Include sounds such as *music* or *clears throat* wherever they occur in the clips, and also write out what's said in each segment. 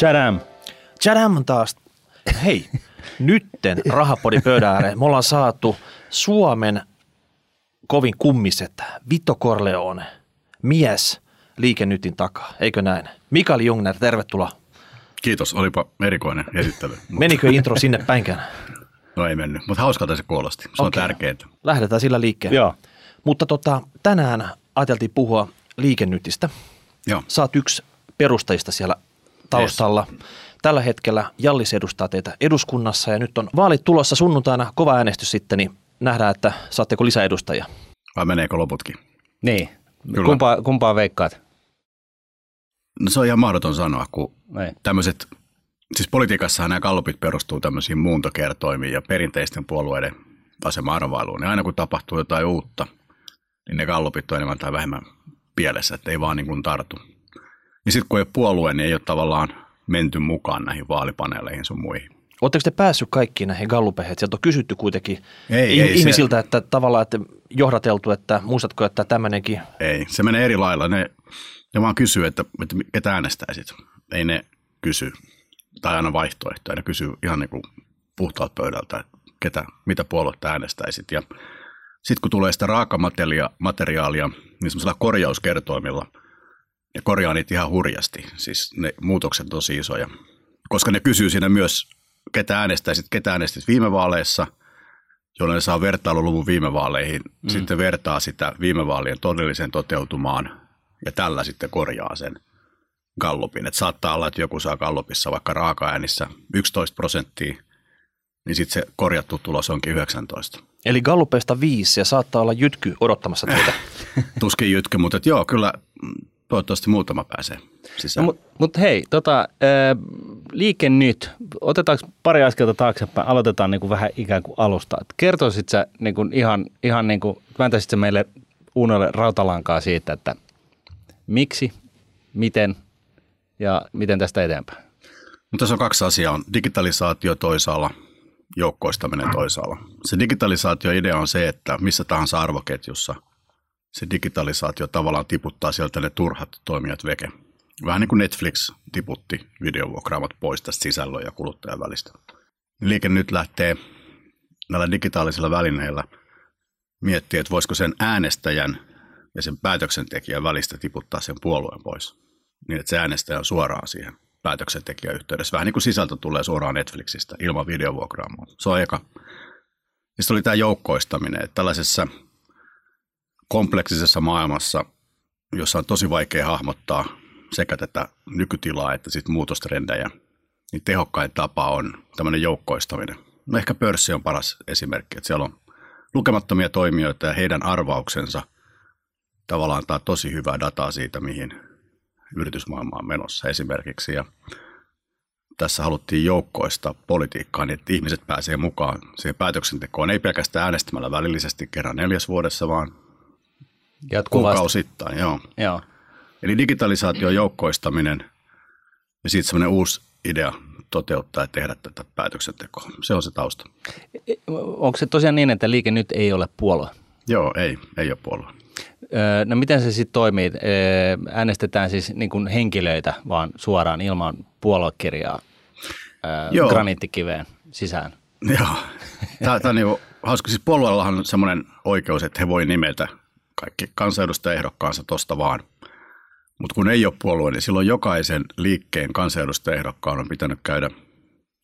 Tadam. Jadam taas. Hei, nytten rahapodi pöydän ääreen. Me ollaan saatu Suomen kovin kummiset Vito Corleone, mies liikennytin takaa, eikö näin? Mikael Jungner, tervetuloa. Kiitos, olipa erikoinen esittely. *laughs* Menikö intro sinne päinkään? No ei mennyt, mutta hauskalta se kuulosti. Se on Okei. tärkeintä. Lähdetään sillä liikkeelle. Joo. Mutta tota, tänään ajateltiin puhua liikennytistä. Joo, Sä oot yksi perustajista siellä taustalla. Tällä hetkellä Jallis edustaa teitä eduskunnassa ja nyt on vaalit tulossa sunnuntaina, kova äänestys sitten, niin nähdään, että saatteko lisäedustajia. vai meneekö loputkin? Niin. Kyllä. Kumpaa, kumpaa veikkaat? No se on ihan mahdoton sanoa, kun Ei. tämmöiset, siis politiikassahan nämä kallupit perustuu tämmöisiin muuntokertoimiin ja perinteisten puolueiden asema-arvailuun. Ja aina kun tapahtuu jotain uutta, niin ne kallupit on enemmän tai vähemmän pielessä, että ei vaan niin kuin tartu. Ja sitten kun ei ole puolue, niin ei ole tavallaan menty mukaan näihin vaalipaneeleihin sun muihin. Oletteko te päässyt kaikkiin näihin gallupeihin? Sieltä on kysytty kuitenkin Ei, ei se- ihmisiltä, että tavallaan että johdateltu, että muistatko, että tämmöinenkin Ei, se menee eri lailla. Ne, ne vaan kysyy, että, että ketä äänestäisit. Ei ne kysy, tai aina vaihtoehtoja. Ne kysyy ihan niin kuin puhtaalta pöydältä, että ketä, mitä puoluetta äänestäisit. Ja sitten kun tulee sitä raakamateriaalia, materiaalia, niin semmoisella korjauskertoimilla, ne korjaa niitä ihan hurjasti. Siis ne muutokset on tosi isoja. Koska ne kysyy siinä myös, ketä äänestäisit, ketä äänestit viime vaaleissa, jolloin ne saa vertailuluvun viime vaaleihin, mm. sitten vertaa sitä viime vaalien todelliseen toteutumaan ja tällä sitten korjaa sen gallupin. Et saattaa olla, että joku saa gallupissa vaikka raaka-äänissä 11 prosenttia, niin sitten se korjattu tulos onkin 19. Eli gallupeista viisi ja saattaa olla jytky odottamassa teitä. *laughs* Tuskin jytky, mutta et joo, kyllä toivottavasti muutama pääsee No, sisään. mutta mut hei, tota, ää, liike nyt. Otetaanko pari askelta taaksepäin? Aloitetaan niin kuin vähän ikään kuin alusta. Et kertoisit sä niin kuin ihan, ihan niin kuin, vääntäisit sä meille Uunolle rautalankaa siitä, että miksi, miten ja miten tästä eteenpäin? Mutta tässä on kaksi asiaa. On digitalisaatio toisaalla, joukkoistaminen toisaalla. Se digitalisaatio-idea on se, että missä tahansa arvoketjussa se digitalisaatio tavallaan tiputtaa sieltä ne turhat toimijat veke. Vähän niin kuin Netflix tiputti videovuokraamat pois tästä sisällön ja kuluttajan välistä. Liike nyt lähtee näillä digitaalisilla välineillä miettiä, että voisiko sen äänestäjän ja sen päätöksentekijän välistä tiputtaa sen puolueen pois. Niin, että se äänestäjä on suoraan siihen päätöksentekijän yhteydessä. Vähän niin kuin sisältö tulee suoraan Netflixistä ilman videovuokraamoa. Se on eka. Sitten oli tämä joukkoistaminen, että tällaisessa kompleksisessa maailmassa, jossa on tosi vaikea hahmottaa sekä tätä nykytilaa että sitten muutostrendejä, niin tehokkain tapa on tämmöinen joukkoistaminen. No ehkä pörssi on paras esimerkki, että siellä on lukemattomia toimijoita ja heidän arvauksensa tavallaan antaa tosi hyvää dataa siitä, mihin yritysmaailma on menossa esimerkiksi. Ja tässä haluttiin joukkoista politiikkaa, niin että ihmiset pääsee mukaan siihen päätöksentekoon, ei pelkästään äänestämällä välillisesti kerran neljäs vuodessa, vaan Jatkuvasti. kuukausittain. Joo. Joo. Eli digitalisaatio, joukkoistaminen ja sitten semmoinen uusi idea toteuttaa ja tehdä tätä päätöksentekoa. Se on se tausta. Onko se tosiaan niin, että liike nyt ei ole puolue? Joo, ei, ei ole puolue. No miten se sitten toimii? Äänestetään siis niin kuin henkilöitä vaan suoraan ilman puoluekirjaa Joo. graniittikiveen sisään. Joo. Tämä, tämä on niin hauska. Siis puolueellahan on semmoinen oikeus, että he voi nimetä kaikki kansanedustajaehdokkaansa tosta vaan. Mutta kun ei ole puolue, niin silloin jokaisen liikkeen kansanedustajaehdokkaan on pitänyt käydä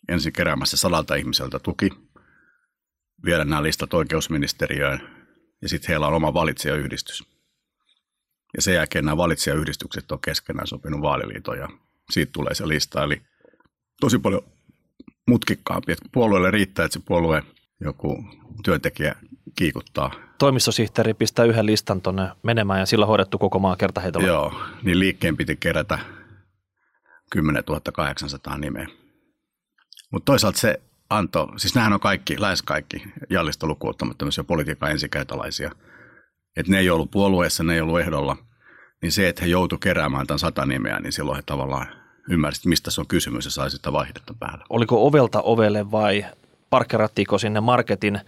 ensin keräämässä sadalta ihmiseltä tuki, viedä nämä listat oikeusministeriöön ja sitten heillä on oma valitsijayhdistys. Ja sen jälkeen nämä valitsijayhdistykset on keskenään sopinut vaaliliiton ja siitä tulee se lista. Eli tosi paljon mutkikkaampi. Että puolueelle riittää, että se puolue joku työntekijä kiikuttaa. Toimistosihteeri pistää yhden listan tonne menemään ja sillä hoidettu koko maa kertaheitolla. Joo, niin liikkeen piti kerätä 10 800 nimeä. Mutta toisaalta se antoi, siis nämähän on kaikki, lähes kaikki, Jallista lukuun ottamatta tämmöisiä politiikan ensikäytalaisia. Että ne ei ollut puolueessa, ne ei ollut ehdolla. Niin se, että he joutu keräämään tämän sata nimeä, niin silloin he tavallaan ymmärsivät, mistä se on kysymys ja sai sitä vaihdetta päällä. Oliko ovelta ovelle vai parkkerattiinko sinne marketin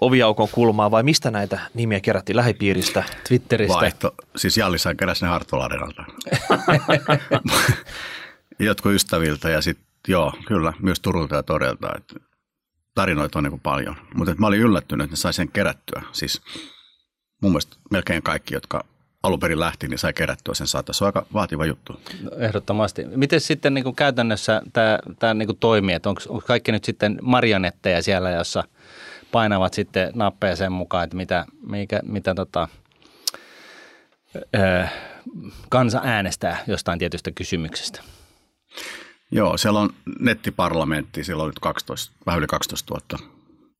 oviaukon kulmaa vai mistä näitä nimiä kerättiin lähipiiristä? Twitteristä. Vaihto, siis Jallissain keräsi ne Hartola Arenalta. *laughs* jotkut ystäviltä ja sitten joo, kyllä, myös Turulta ja Todelta. Että tarinoita on niin kuin paljon. Mutta mä olin yllättynyt, että ne sai sen kerättyä. Siis mun mielestä melkein kaikki, jotka alun perin lähti, niin sai kerättyä sen saata. Se on aika vaativa juttu. No, ehdottomasti. Miten sitten niin kuin käytännössä tämä, tämä niin kuin toimii? Onko, onko kaikki nyt sitten marionetteja siellä, jossa painavat sitten nappeja sen mukaan, että mitä, mikä, mitä tota, ö, kansa äänestää jostain tietystä kysymyksestä? Joo, siellä on nettiparlamentti, siellä on nyt 12, vähän yli 12 000,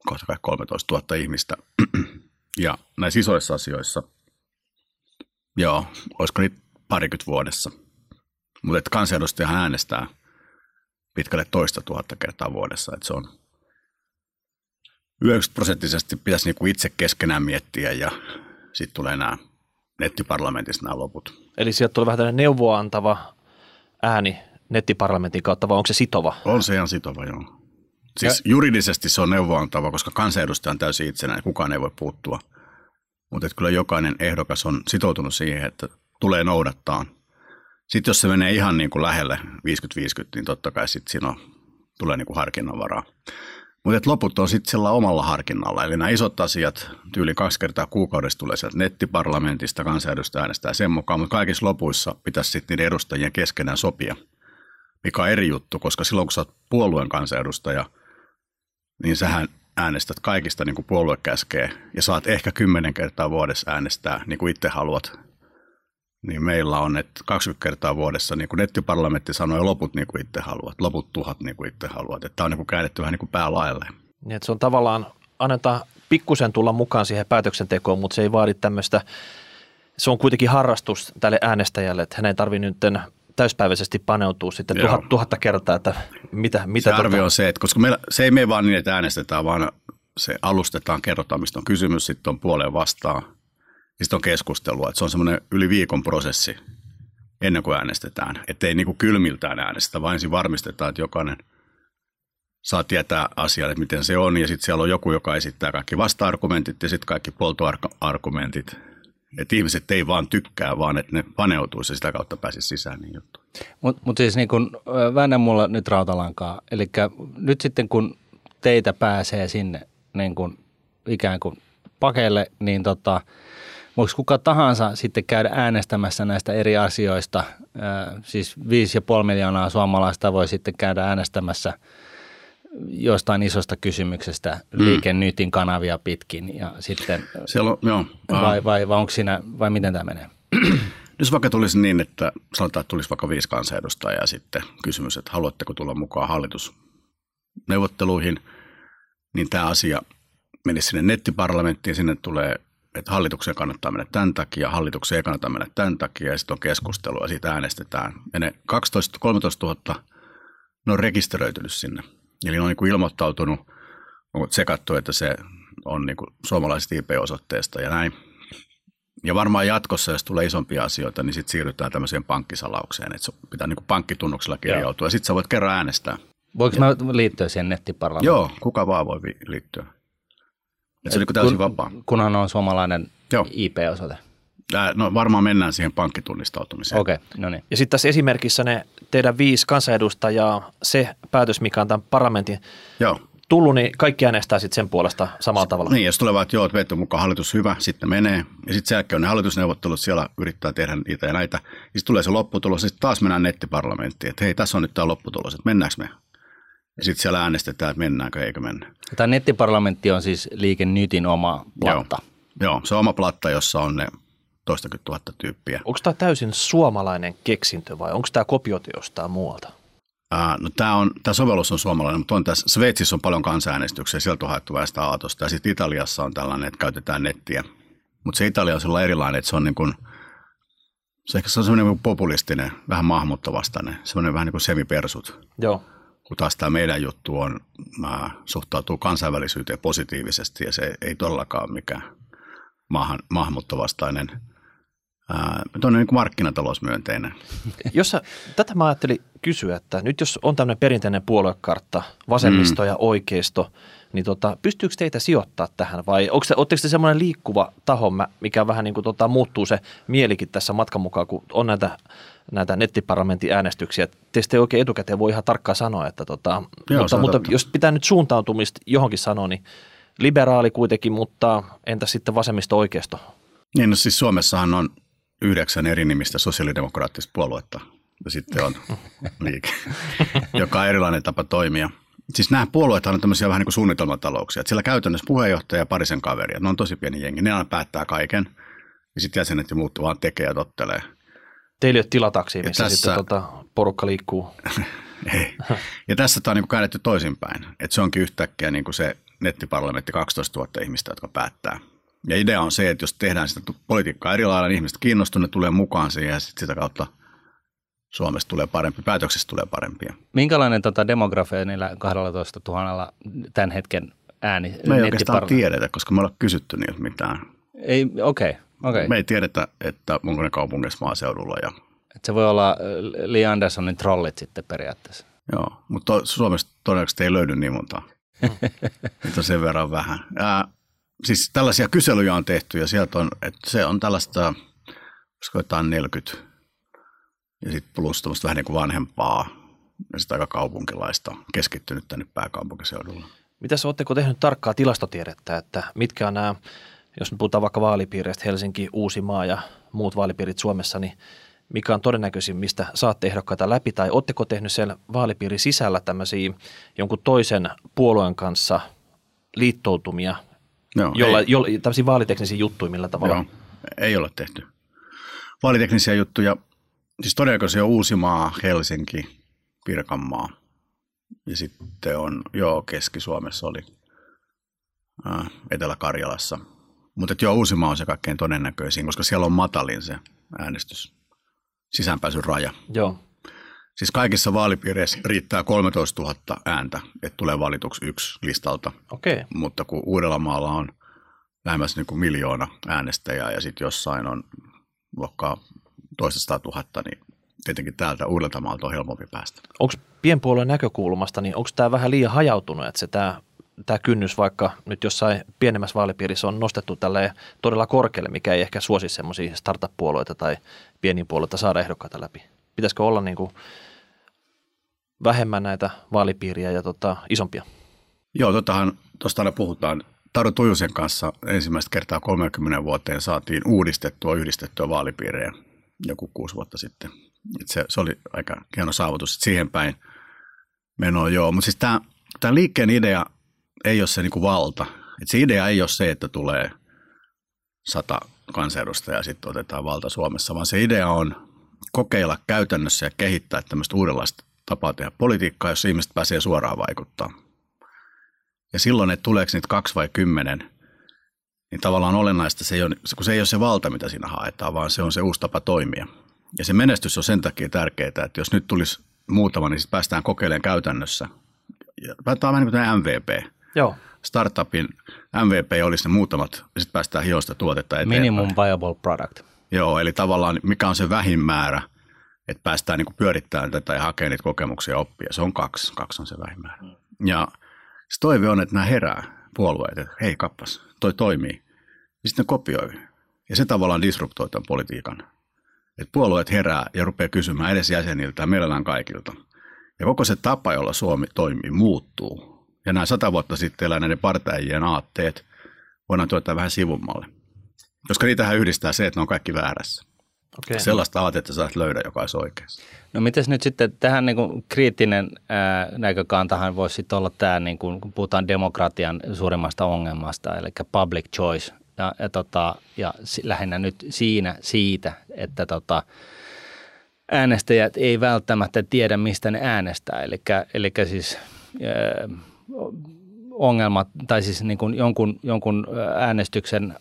kohta kai 13 000 ihmistä. *clears throat* Ja näissä isoissa asioissa, joo, olisiko niitä parikymmentä vuodessa. Mutta kansanedustajahan äänestää pitkälle toista tuhatta kertaa vuodessa, että se on 90 prosenttisesti pitäisi niinku itse keskenään miettiä ja sitten tulee nämä nettiparlamentissa nämä loput. Eli sieltä tulee vähän tämmöinen neuvoantava ääni nettiparlamentin kautta, vai onko se sitova? On se ihan sitova, joo. Siis ja. juridisesti se on neuvoantava, koska kansanedustaja on täysin itsenäinen, kukaan ei voi puuttua. Mutta kyllä jokainen ehdokas on sitoutunut siihen, että tulee noudattaa. Sitten jos se menee ihan niin kuin lähelle 50-50, niin totta kai sitten siinä on, tulee niin kuin harkinnanvaraa. Mutta loput on sitten sillä omalla harkinnalla. Eli nämä isot asiat, tyyli kaksi kertaa kuukaudessa tulee sieltä nettiparlamentista, kansanedustaja äänestää sen mukaan, mutta kaikissa lopuissa pitäisi sitten niiden edustajien keskenään sopia, mikä on eri juttu, koska silloin kun sä oot puolueen kansanedustaja – niin sähän äänestät kaikista niin kuin puolue käskee ja saat ehkä kymmenen kertaa vuodessa äänestää niin kuin itse haluat. Niin meillä on, että 20 kertaa vuodessa, niin kuin nettiparlamentti sanoi, loput niin kuin itse haluat, loput tuhat niin kuin itse haluat. Että tämä on niin kuin käännetty vähän niin kuin päälaille. Niin, että se on tavallaan, annetaan pikkusen tulla mukaan siihen päätöksentekoon, mutta se ei vaadi tämmöistä, se on kuitenkin harrastus tälle äänestäjälle, että hän ei tarvitse nyt täyspäiväisesti paneutuu sitten tuhat, tuhatta kertaa, että mitä, mitä se arvio tota... on se, että koska meillä, se ei mene vaan niin, että äänestetään, vaan se alustetaan, kerrotaan, mistä on kysymys, sitten on puoleen vastaan, sitten on keskustelua. Että se on semmoinen yli viikon prosessi ennen kuin äänestetään. Että ei niin kuin kylmiltään äänestetä, vaan ensin varmistetaan, että jokainen saa tietää asiaa, että miten se on, ja sitten siellä on joku, joka esittää kaikki vasta-argumentit ja sitten kaikki puoltoargumentit että ihmiset ei vaan tykkää, vaan että ne paneutuisi ja sitä kautta pääsisi sisään niin juttu. Mutta mut siis niin kun, väännä mulla nyt rautalankaa. Eli nyt sitten kun teitä pääsee sinne niin kun ikään kuin pakeille, niin tota, voiko kuka tahansa sitten käydä äänestämässä näistä eri asioista? siis 5,5 miljoonaa suomalaista voi sitten käydä äänestämässä – jostain isosta kysymyksestä mm. liikennytin kanavia pitkin ja sitten, Siellä on, joo, vai, vai, vai, onko siinä, vai miten tämä menee? Jos vaikka tulisi niin, että sanotaan, että tulisi vaikka viisi kansanedustajaa ja sitten kysymys, että haluatteko tulla mukaan hallitusneuvotteluihin, niin tämä asia menisi sinne nettiparlamenttiin, sinne tulee, että hallituksen kannattaa mennä tämän takia, hallituksen ei kannata mennä tämän takia, ja sitten on keskustelua, ja siitä äänestetään. Ja ne 12-13 000, ne on rekisteröitynyt sinne Eli ne on niin kuin ilmoittautunut, on tsekattu, että se on niin kuin suomalaiset IP-osoitteesta ja näin. Ja varmaan jatkossa, jos tulee isompia asioita, niin sitten siirrytään tämmöiseen pankkisalaukseen, että pitää niin kuin pankkitunnuksella kirjautua ja sitten sä voit kerran äänestää. Voinko mä liittyä siihen nettiparlamenttiin? Joo, kuka vaan voi liittyä. Et se on niin täysin kun, vapaa. Kunhan on suomalainen Joo. IP-osoite. No varmaan mennään siihen pankkitunnistautumiseen. Okei, okay, no niin. Ja sitten tässä esimerkissä ne teidän viisi kansanedustajaa, se päätös, mikä on tämän parlamentin Joo. tullut, niin kaikki äänestää sitten sen puolesta samalla tavalla. Niin, jos tulevat, että joo, että veetty mukaan hallitus hyvä, sitten menee. Ja sitten sen jälkeen on ne hallitusneuvottelut, siellä yrittää tehdä niitä ja näitä. Ja sitten tulee se lopputulos, ja sitten taas mennään nettiparlamenttiin, että hei, tässä on nyt tämä lopputulos, että mennäänkö me? Ja sitten siellä äänestetään, että mennäänkö eikö mennä. Tämä nettiparlamentti on siis Liike Nytin oma platta. Joo, joo se on oma platta, jossa on ne toistakymmentä tuhatta tyyppiä. Onko tämä täysin suomalainen keksintö vai onko tämä kopioitu jostain muualta? Ää, no tämä, on, tämä sovellus on suomalainen, mutta on tässä, Sveitsissä on paljon kansanäänestyksiä, sieltä on haettu väestä aatosta. Ja sitten Italiassa on tällainen, että käytetään nettiä. Mutta se Italia on sellainen erilainen, että se on niin kuin, se, ehkä se on semmoinen niin populistinen, vähän maahanmuuttovastainen, semmoinen vähän niin kuin semipersut. Joo. Kun taas tämä meidän juttu on, mä suhtautuu kansainvälisyyteen positiivisesti ja se ei todellakaan mikään maahan, maahanmuuttovastainen on niin kuin markkinatalousmyönteinen. *laughs* Jos sä, tätä mä ajattelin kysyä, että nyt jos on tämmöinen perinteinen puoluekartta, vasemmisto mm. ja oikeisto, niin tota, pystyykö teitä sijoittaa tähän vai onko te, te semmoinen liikkuva taho, mikä vähän niin kuin tota, muuttuu se mielikin tässä matkan mukaan, kun on näitä, näitä nettiparlamentin äänestyksiä. Teistä ei oikein etukäteen voi ihan tarkkaan sanoa, että tota, Joo, mutta, mutta jos pitää nyt suuntautumista johonkin sanoa, niin liberaali kuitenkin, mutta entä sitten vasemmisto oikeisto? Niin no siis Suomessahan on yhdeksän eri nimistä sosiaalidemokraattista puoluetta ja sitten on *laughs* liike, joka on erilainen tapa toimia. Siis nämä puolueet on tämmöisiä vähän niin kuin suunnitelmatalouksia. Että siellä käytännössä puheenjohtaja ja parisen kaveria, ne on tosi pieni jengi, ne aina päättää kaiken. Ja sitten jäsenet ja muut vaan tekee ja tottelee. Teillä ei ole tilataksi, missä tässä, sitten tota, porukka liikkuu. *laughs* ei. Ja tässä tämä on niin kuin käännetty toisinpäin. Että se onkin yhtäkkiä niin kuin se nettiparlamentti 12 000 ihmistä, jotka päättää. Ja idea on se, että jos tehdään sitä politiikkaa eri lailla, niin ihmiset kiinnostuneet tulee mukaan siihen ja sitten sitä kautta Suomesta tulee parempi, päätöksistä tulee parempia. Minkälainen tota demografia niillä 12 000 tämän hetken ääni? Me ei oikeastaan tiedetä, koska me ollaan kysytty niiltä mitään. Ei, okei. Okay, okay. Me ei tiedetä, että onko ne kaupungissa maaseudulla. Ja... Et se voi olla äh, Lee Andersonin trollit sitten periaatteessa. Joo, mutta to, Suomesta todennäköisesti ei löydy niin monta. *laughs* Nyt on sen verran vähän. Ja, siis tällaisia kyselyjä on tehty ja sieltä on, että se on tällaista, olisiko jotain 40 ja sitten plus tämmöistä vähän niin kuin vanhempaa ja sitten aika kaupunkilaista keskittynyt tänne pääkaupunkiseudulla. Mitäs oletteko tehnyt tarkkaa tilastotiedettä, että mitkä on nämä, jos me puhutaan vaikka vaalipiireistä, Helsinki, Uusimaa ja muut vaalipiirit Suomessa, niin mikä on todennäköisin, mistä saatte ehdokkaita läpi, tai oletteko tehnyt siellä vaalipiirin sisällä tämmöisiä jonkun toisen puolueen kanssa liittoutumia, Joo, jolla, jolla, tämmöisiä vaaliteknisiä juttuja millä tavalla? Joo, ei ole tehty. Vaaliteknisiä juttuja siis todennäköisesti on Uusimaa, Helsinki, Pirkanmaa. Ja sitten on, joo, Keski-Suomessa oli, äh, Etelä-Karjalassa. Mutta joo, Uusimaa on se kaikkein todennäköisin, koska siellä on matalin se äänestys, sisäänpääsyn raja. Joo. Siis kaikissa vaalipiireissä riittää 13 000 ääntä, että tulee valituksi yksi listalta. Okay. Mutta kun Uudellamaalla on lähemmäs niin kuin miljoona äänestäjää ja sitten jossain on luokkaa toista tuhatta, niin tietenkin täältä Uudeltamaalta on helpompi päästä. Onko pienpuolueen näkökulmasta, niin onko tämä vähän liian hajautunut, että se tämä, tämä kynnys vaikka nyt jossain pienemmässä vaalipiirissä on nostettu tälle todella korkealle, mikä ei ehkä suosi semmoisia startup-puolueita tai pieniä puolueita saada ehdokkaita läpi? Pitäisikö olla niin kuin vähemmän näitä vaalipiiriä ja tota, isompia? Joo, tottahan, tuosta aina puhutaan. Taru Tujusen kanssa ensimmäistä kertaa 30 vuoteen saatiin uudistettua, yhdistettyä vaalipiirejä joku kuusi vuotta sitten. Et se, se oli aika hieno saavutus, että siihen päin menoa joo. Mutta siis tämä liikkeen idea ei ole se niinku valta. Et se idea ei ole se, että tulee sata kansanedustajaa ja sitten otetaan valta Suomessa, vaan se idea on kokeilla käytännössä ja kehittää tämmöistä uudenlaista tapaa tehdä politiikkaa, jos ihmiset pääsee suoraan vaikuttaa. Ja silloin, että tuleeko niitä kaksi vai kymmenen, niin tavallaan olennaista se ei ole, kun se ei ole se valta, mitä siinä haetaan, vaan se on se uusi tapa toimia. Ja se menestys on sen takia tärkeää, että jos nyt tulisi muutama, niin sitten päästään kokeilemaan käytännössä. Päätetään vähän niin kuin MVP. Joo. Startupin MVP olisi ne muutamat, ja sitten päästään hiosta tuotetta eteenpäin. Minimum viable product. Joo, eli tavallaan mikä on se vähin määrä, että päästään niin pyörittämään tätä ja hakemaan niitä kokemuksia ja oppia. Se on kaksi, kaksi on se vähin määrä. Ja se toive on, että nämä herää puolueet, että hei kappas, toi toimii. Ja sitten ne kopioi. Ja se tavallaan disruptoi tämän politiikan. Että puolueet herää ja rupeaa kysymään edes jäseniltä ja mielellään kaikilta. Ja koko se tapa, jolla Suomi toimii, muuttuu. Ja nämä sata vuotta sitten elää näiden partaajien aatteet voidaan tuottaa vähän sivummalle. Koska niitähän yhdistää se, että ne on kaikki väärässä. Okay. Sellaista aatetta saat löydä, joka olisi oikeassa. No miten nyt sitten tähän niin kuin kriittinen ää, näkökantahan voisi sitten olla tämä, niin kuin, kun puhutaan demokratian suurimmasta ongelmasta, eli public choice. Ja, ja, tota, ja lähinnä nyt siinä siitä, että tota, äänestäjät ei välttämättä tiedä, mistä ne äänestää. Eli, eli siis ää, ongelmat, tai siis niin kuin jonkun, jonkun äänestyksen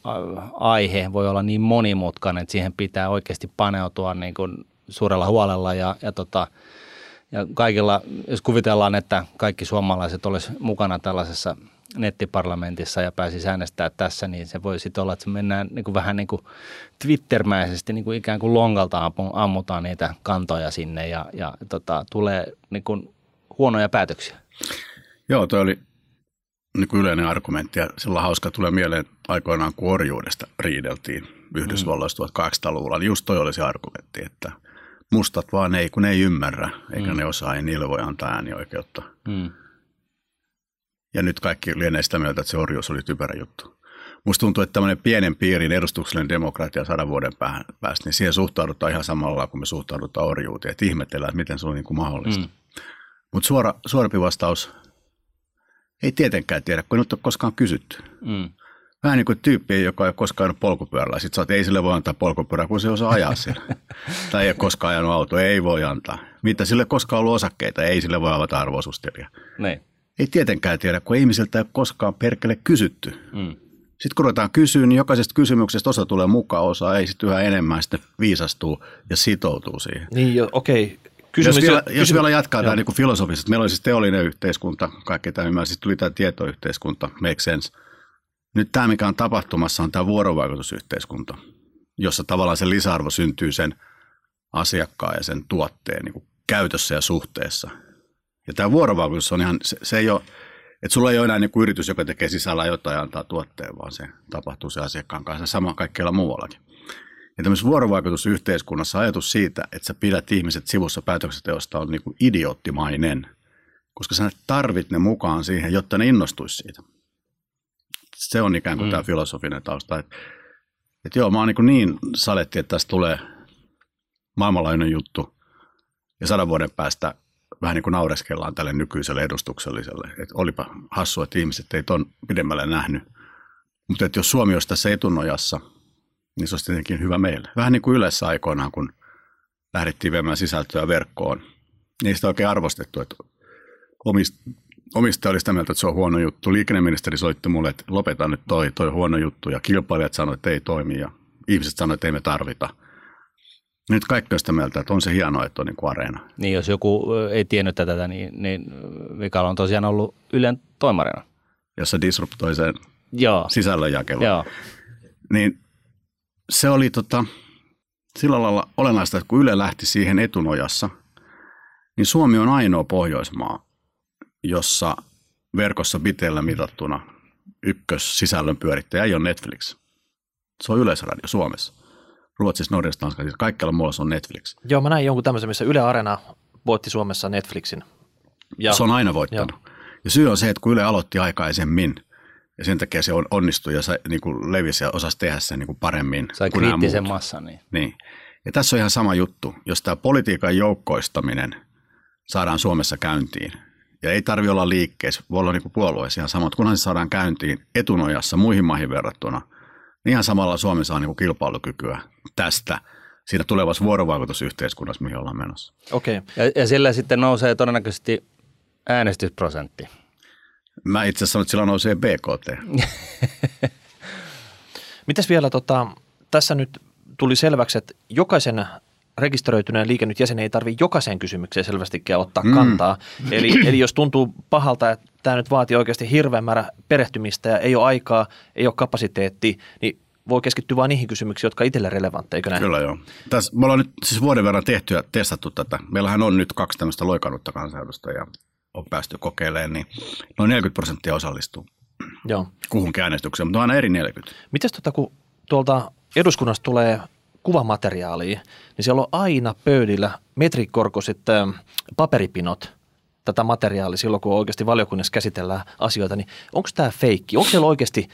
aihe voi olla niin monimutkainen, että siihen pitää oikeasti paneutua niin kuin suurella huolella ja, ja, tota, ja kaikilla, jos kuvitellaan, että kaikki suomalaiset olisi mukana tällaisessa nettiparlamentissa ja pääsisi äänestää tässä, niin se voi sitten olla, että se mennään niin kuin vähän niin kuin Twittermäisesti niin kuin ikään kuin longalta ammutaan niitä kantoja sinne ja, ja tota, tulee niin kuin huonoja päätöksiä. Joo, toi oli niin kuin yleinen argumentti ja sillä hauska tulee mieleen aikoinaan, kun orjuudesta riideltiin Yhdysvalloissa 1800-luvulla, niin just toi oli se argumentti, että mustat vaan ei, kun ne ei ymmärrä, eikä mm. ne osaa, ei niille voi antaa äänioikeutta. Mm. Ja nyt kaikki lienee sitä mieltä, että se orjuus oli typerä juttu. Musta tuntuu, että tämmöinen pienen piirin edustuksellinen demokratia sadan vuoden päästä, niin siihen suhtaudutaan ihan samalla kuin me suhtaudutaan orjuuteen, että ihmetellään, että miten se on niin kuin mahdollista. Mm. Mutta suora, suorempi vastaus, ei tietenkään tiedä, kun ei ole koskaan kysytty. Mm. Vähän niin kuin tyyppi, joka ei ole koskaan ajanut polkupyörällä. Sitten sä oot, ei sille voi antaa polkupyörää, kun se osaa ajaa siellä. *laughs* tai ei ole koskaan ajanut auto, ei voi antaa. Mitä sille koskaan ollut osakkeita, ei sille voi avata arvoisuustilia. Niin. Ei tietenkään tiedä, kun ihmisiltä ei ole koskaan perkele kysytty. Mm. Sitten kun ruvetaan kysyä, niin jokaisesta kysymyksestä osa tulee mukaan, osa ei sitten yhä enemmän sitten viisastuu ja sitoutuu siihen. Niin jo, okei. Kysymys, jos, vielä, kysymys, jos vielä jatkaa tämä niin filosofisesti, meillä oli siis teollinen yhteiskunta, kaikki tämä ymmärrä, sitten tuli tämä tietoyhteiskunta, make sense. Nyt tämä, mikä on tapahtumassa, on tämä vuorovaikutusyhteiskunta, jossa tavallaan se lisäarvo syntyy sen asiakkaan ja sen tuotteen niin käytössä ja suhteessa. Ja tämä vuorovaikutus on ihan, se, se ei ole, että sulla ei ole enää niin kuin yritys, joka tekee sisällä jotain ja antaa tuotteen, vaan se tapahtuu se asiakkaan kanssa sama kaikkialla muuallakin. Ja tämmöisessä vuorovaikutusyhteiskunnassa ajatus siitä, että sä pidät ihmiset sivussa päätöksenteosta on niin kuin idioottimainen, koska sä tarvit ne mukaan siihen, jotta ne innostuisi siitä. Se on ikään kuin mm. tämä filosofinen tausta. Että, että joo, mä oon niin, niin saletti, että tästä tulee maailmanlaajuinen juttu ja sadan vuoden päästä vähän niin kuin naureskellaan tälle nykyiselle edustukselliselle. Että olipa hassu, että ihmiset ei ton pidemmälle nähnyt. Mutta että jos Suomi olisi tässä etunojassa, niin se olisi tietenkin hyvä meille. Vähän niin kuin yleensä aikoinaan, kun lähdettiin viemään sisältöä verkkoon. Niistä on oikein arvostettu, että omistaja oli sitä mieltä, että se on huono juttu. Liikenneministeri soitti mulle, että lopetan nyt toi, toi huono juttu. Ja kilpailijat sanoivat, että ei toimi ja ihmiset sanoivat, että ei me tarvita – nyt kaikki on sitä mieltä, että on se hienoa, että on niin kuin areena. Niin, jos joku ei tiennyt tätä, niin, niin Vikala on tosiaan ollut Ylen toimarina. Jossa disruptoi sen Joo. sisällönjakelun. Joo. Niin se oli tota, sillä lailla olennaista, että kun Yle lähti siihen etunojassa, niin Suomi on ainoa Pohjoismaa, jossa verkossa biteellä mitattuna ykkös sisällön pyörittäjä ei ole Netflix. Se on Yleisradio Suomessa. Ruotsissa, Norjassa, Tanskassa, kaikkialla muualla on Netflix. Joo, mä näin jonkun tämmöisen, missä Yle Arena voitti Suomessa Netflixin. Ja, se on aina voittanut. Jo. Ja syy on se, että kun Yle aloitti aikaisemmin, ja sen takia se on, onnistui ja se niin kuin levisi ja osasi tehdä sen niin kuin paremmin Sai kuin kriittisen massan. Niin. niin. Ja tässä on ihan sama juttu. Jos tämä politiikan joukkoistaminen saadaan Suomessa käyntiin, ja ei tarvi olla liikkeessä, voi olla niin puolueessa ihan samat, kunhan se saadaan käyntiin etunojassa muihin maihin verrattuna – niin ihan samalla Suomi saa niin kilpailukykyä tästä siinä tulevassa vuorovaikutusyhteiskunnassa, mihin ollaan menossa. Okei. Okay. Ja, ja sillä sitten nousee todennäköisesti äänestysprosentti. Mä itse sanon, että sillä nousee BKT. *laughs* Mitäs vielä, tota, tässä nyt tuli selväksi, että jokaisen rekisteröityneen liikennyt jäsen ei tarvitse jokaiseen kysymykseen selvästikään ottaa mm. kantaa. Eli, eli jos tuntuu pahalta, että tämä nyt vaatii oikeasti hirveän määrä perehtymistä ja ei ole aikaa, ei ole kapasiteetti, niin voi keskittyä vain niihin kysymyksiin, jotka itselle relevantteja, eikö näin? Kyllä joo. Tässä, me ollaan nyt siis vuoden verran tehty ja testattu tätä. Meillähän on nyt kaksi tämmöistä loikannutta kansanedustajaa on päästy kokeilemaan, niin noin 40 prosenttia osallistuu Joo. kuhunkin äänestykseen, mutta on aina eri 40. Mites tota, kun tuolta eduskunnasta tulee kuvamateriaalia, niin siellä on aina pöydillä metrikorkoiset paperipinot tätä materiaalia silloin, kun oikeasti valiokunnassa käsitellään asioita, niin onko tämä feikki? Onko siellä oikeasti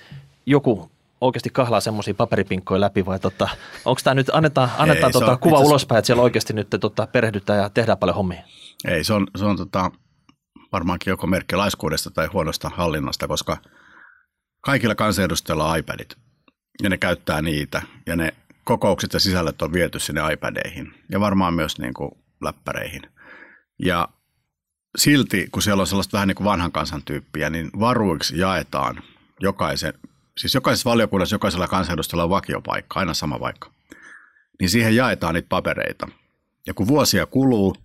joku oikeasti kahlaa semmoisia paperipinkkoja läpi vai tota, onko tämä nyt, annetaan, annetaan Ei, tota, on, kuva ulospäin, että siellä oikeasti nyt tota, perehdytään ja tehdään paljon hommia? Ei, se on, se on tota, varmaankin joko merkki laiskuudesta tai huonosta hallinnasta, koska kaikilla kansanedustajilla on iPadit ja ne käyttää niitä ja ne kokoukset ja sisällöt on viety sinne iPadeihin ja varmaan myös niin kuin läppäreihin. Ja silti, kun siellä on sellaista vähän niin kuin vanhan kansan tyyppiä, niin varuiksi jaetaan jokaisen, siis jokaisessa valiokunnassa jokaisella kansanedustajalla on vakiopaikka, aina sama paikka. Niin siihen jaetaan niitä papereita. Ja kun vuosia kuluu,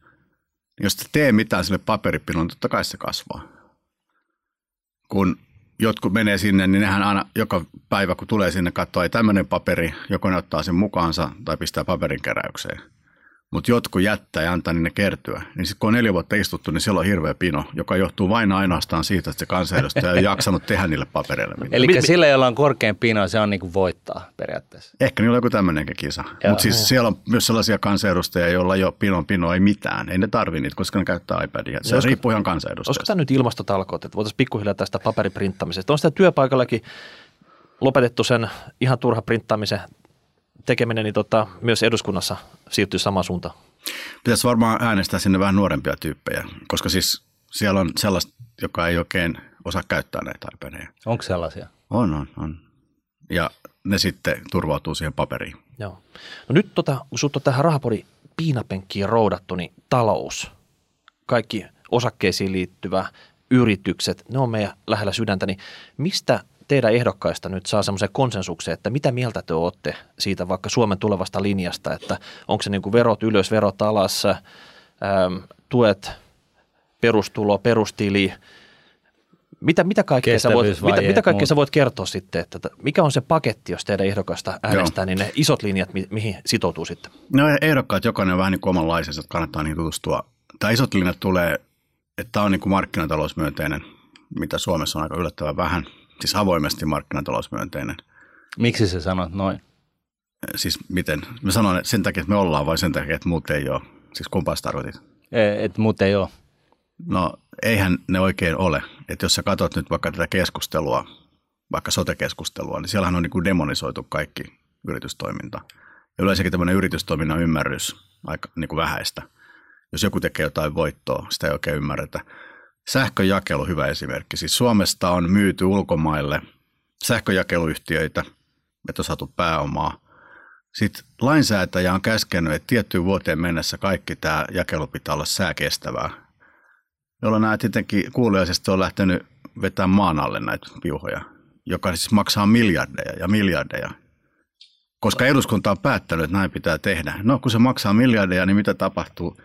niin jos te tee mitään sille paperipinolle, niin totta kai se kasvaa. Kun jotkut menee sinne, niin nehän aina joka päivä, kun tulee sinne, katsoo, ei tämmöinen paperi, joko ne ottaa sen mukaansa tai pistää paperin keräykseen mutta jotkut jättää ja antaa ne kertyä. Niin sitten kun on neljä vuotta istuttu, niin silloin on hirveä pino, joka johtuu vain ainoastaan siitä, että se kansanedustaja ei *laughs* jaksanut tehdä niille papereille mitään. Eli mi- sillä, jolla on korkein pino, se on niin kuin voittaa periaatteessa. Ehkä niillä on joku tämmöinenkin kisa. Mutta siis siellä on myös sellaisia kansanedustajia, joilla jo pinon pino ei mitään. Ei ne tarvitse niitä, koska ne käyttää iPadia. Se olisiko, riippuu ihan kansanedustajasta. Olisiko tämä nyt ilmastotalkoot, että voitaisiin pikkuhiljaa tästä paperiprinttamisesta? On sitä työpaikallakin lopetettu sen ihan turha printtaamisen tekeminen, niin tota, myös eduskunnassa siirtyy samaan suuntaan. Pitäisi varmaan äänestää sinne vähän nuorempia tyyppejä, koska siis siellä on sellaista, joka ei oikein osaa käyttää näitä iPadeja. Onko sellaisia? On, on, on. Ja ne sitten turvautuu siihen paperiin. Joo. No nyt tota, kun sut on tähän rahapori piinapenkkiin roudattu, niin talous, kaikki osakkeisiin liittyvä, yritykset, ne on meidän lähellä sydäntä, niin mistä teidän ehdokkaista nyt saa semmoisen konsensuksen, että mitä mieltä te olette siitä vaikka Suomen tulevasta linjasta, että onko se niin kuin verot ylös, verot alas, ähm, tuet, perustulo, perustili, mitä, mitä kaikkea, sä voit, mitä, mitä kaikkea sä voit kertoa sitten, että mikä on se paketti, jos teidän ehdokkaista äänestää, Joo. niin ne isot linjat, mi- mihin sitoutuu sitten? No ehdokkaat, jokainen on vähän niin kuin omanlaisensa, että kannattaa niihin tutustua. Tämä isot linjat tulee, että tämä on niin kuin markkinatalousmyönteinen, mitä Suomessa on aika yllättävän vähän – siis avoimesti markkinatalousmyönteinen. Miksi se sanot noin? Siis miten? Mä sanon että sen takia, että me ollaan vai sen takia, että muut ei ole? Siis kumpaa tarkoitit? E, että muut ei ole. No eihän ne oikein ole. Että jos sä katsot nyt vaikka tätä keskustelua, vaikka sote-keskustelua, niin siellähän on niin kuin demonisoitu kaikki yritystoiminta. Ja yleensäkin tämmöinen yritystoiminnan ymmärrys aika niin kuin vähäistä. Jos joku tekee jotain voittoa, sitä ei oikein ymmärretä. Sähköjakelu hyvä esimerkki. Siis Suomesta on myyty ulkomaille sähköjakeluyhtiöitä, että on saatu pääomaa. Sitten lainsäätäjä on käskenyt, että tiettyyn vuoteen mennessä kaikki tämä jakelu pitää olla sääkestävää, jolloin nämä tietenkin kuuliaisesti on lähtenyt vetämään maan alle näitä piuhoja, joka siis maksaa miljardeja ja miljardeja. Koska eduskunta on päättänyt, että näin pitää tehdä. No kun se maksaa miljardeja, niin mitä tapahtuu?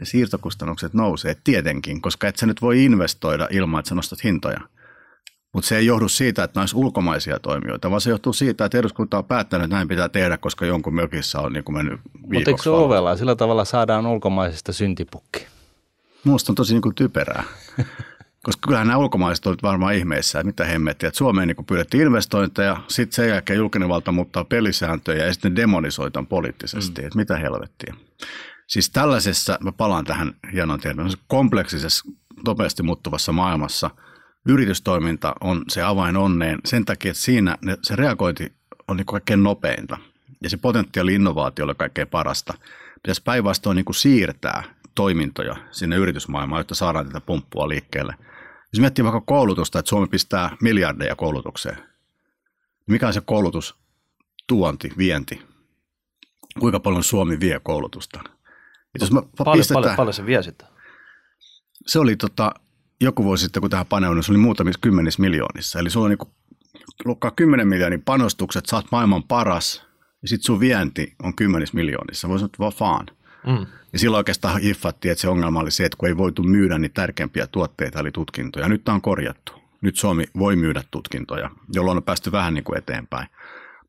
Ne siirtokustannukset nousee tietenkin, koska et sä nyt voi investoida ilman, että sä nostat hintoja. Mutta se ei johdu siitä, että näissä ulkomaisia toimijoita, vaan se johtuu siitä, että eduskunta on päättänyt, että näin pitää tehdä, koska jonkun mökissä on niin kuin mennyt Mutta eikö se ole ovella? Sillä tavalla saadaan ulkomaisesta syntipukki. Minusta on tosi niin kuin typerää. *laughs* koska kyllähän nämä ulkomaiset olivat varmaan ihmeissä, että mitä hemmettiä. Että Suomeen niin pyydettiin investointeja, sitten sen jälkeen julkinen valta muuttaa pelisääntöjä ja sitten demonisoitaan poliittisesti, mm. että mitä helvettiä. Siis tällaisessa, mä palaan tähän hienoon tiedon, kompleksisessa, nopeasti muuttuvassa maailmassa yritystoiminta on se avain onneen sen takia, että siinä se reagointi on niin kaikkein nopeinta ja se potentiaali innovaatiolle kaikkein parasta. Pitäisi päinvastoin niin kuin siirtää toimintoja sinne yritysmaailmaan, jotta saadaan tätä pumppua liikkeelle. Jos miettii vaikka koulutusta, että Suomi pistää miljardeja koulutukseen, niin mikä on se koulutus, tuonti, vienti? Kuinka paljon Suomi vie koulutusta? Jos mä paljon, paljon, paljon se vie sitten? Se oli tota, joku vuosi sitten, kun tähän paneudun, se oli muutamissa kymmenissä miljoonissa. Eli sulla on niin luokkaa 10 miljoonin panostukset, oot maailman paras, ja sitten sun vienti on kymmenissä miljoonissa. Voisi sanoa vaan Mm. Ja silloin oikeastaan hiffattiin, että se ongelma oli se, että kun ei voitu myydä niin tärkeimpiä tuotteita, eli tutkintoja. Nyt tämä on korjattu. Nyt Suomi voi myydä tutkintoja, jolloin on päästy vähän niin kuin eteenpäin.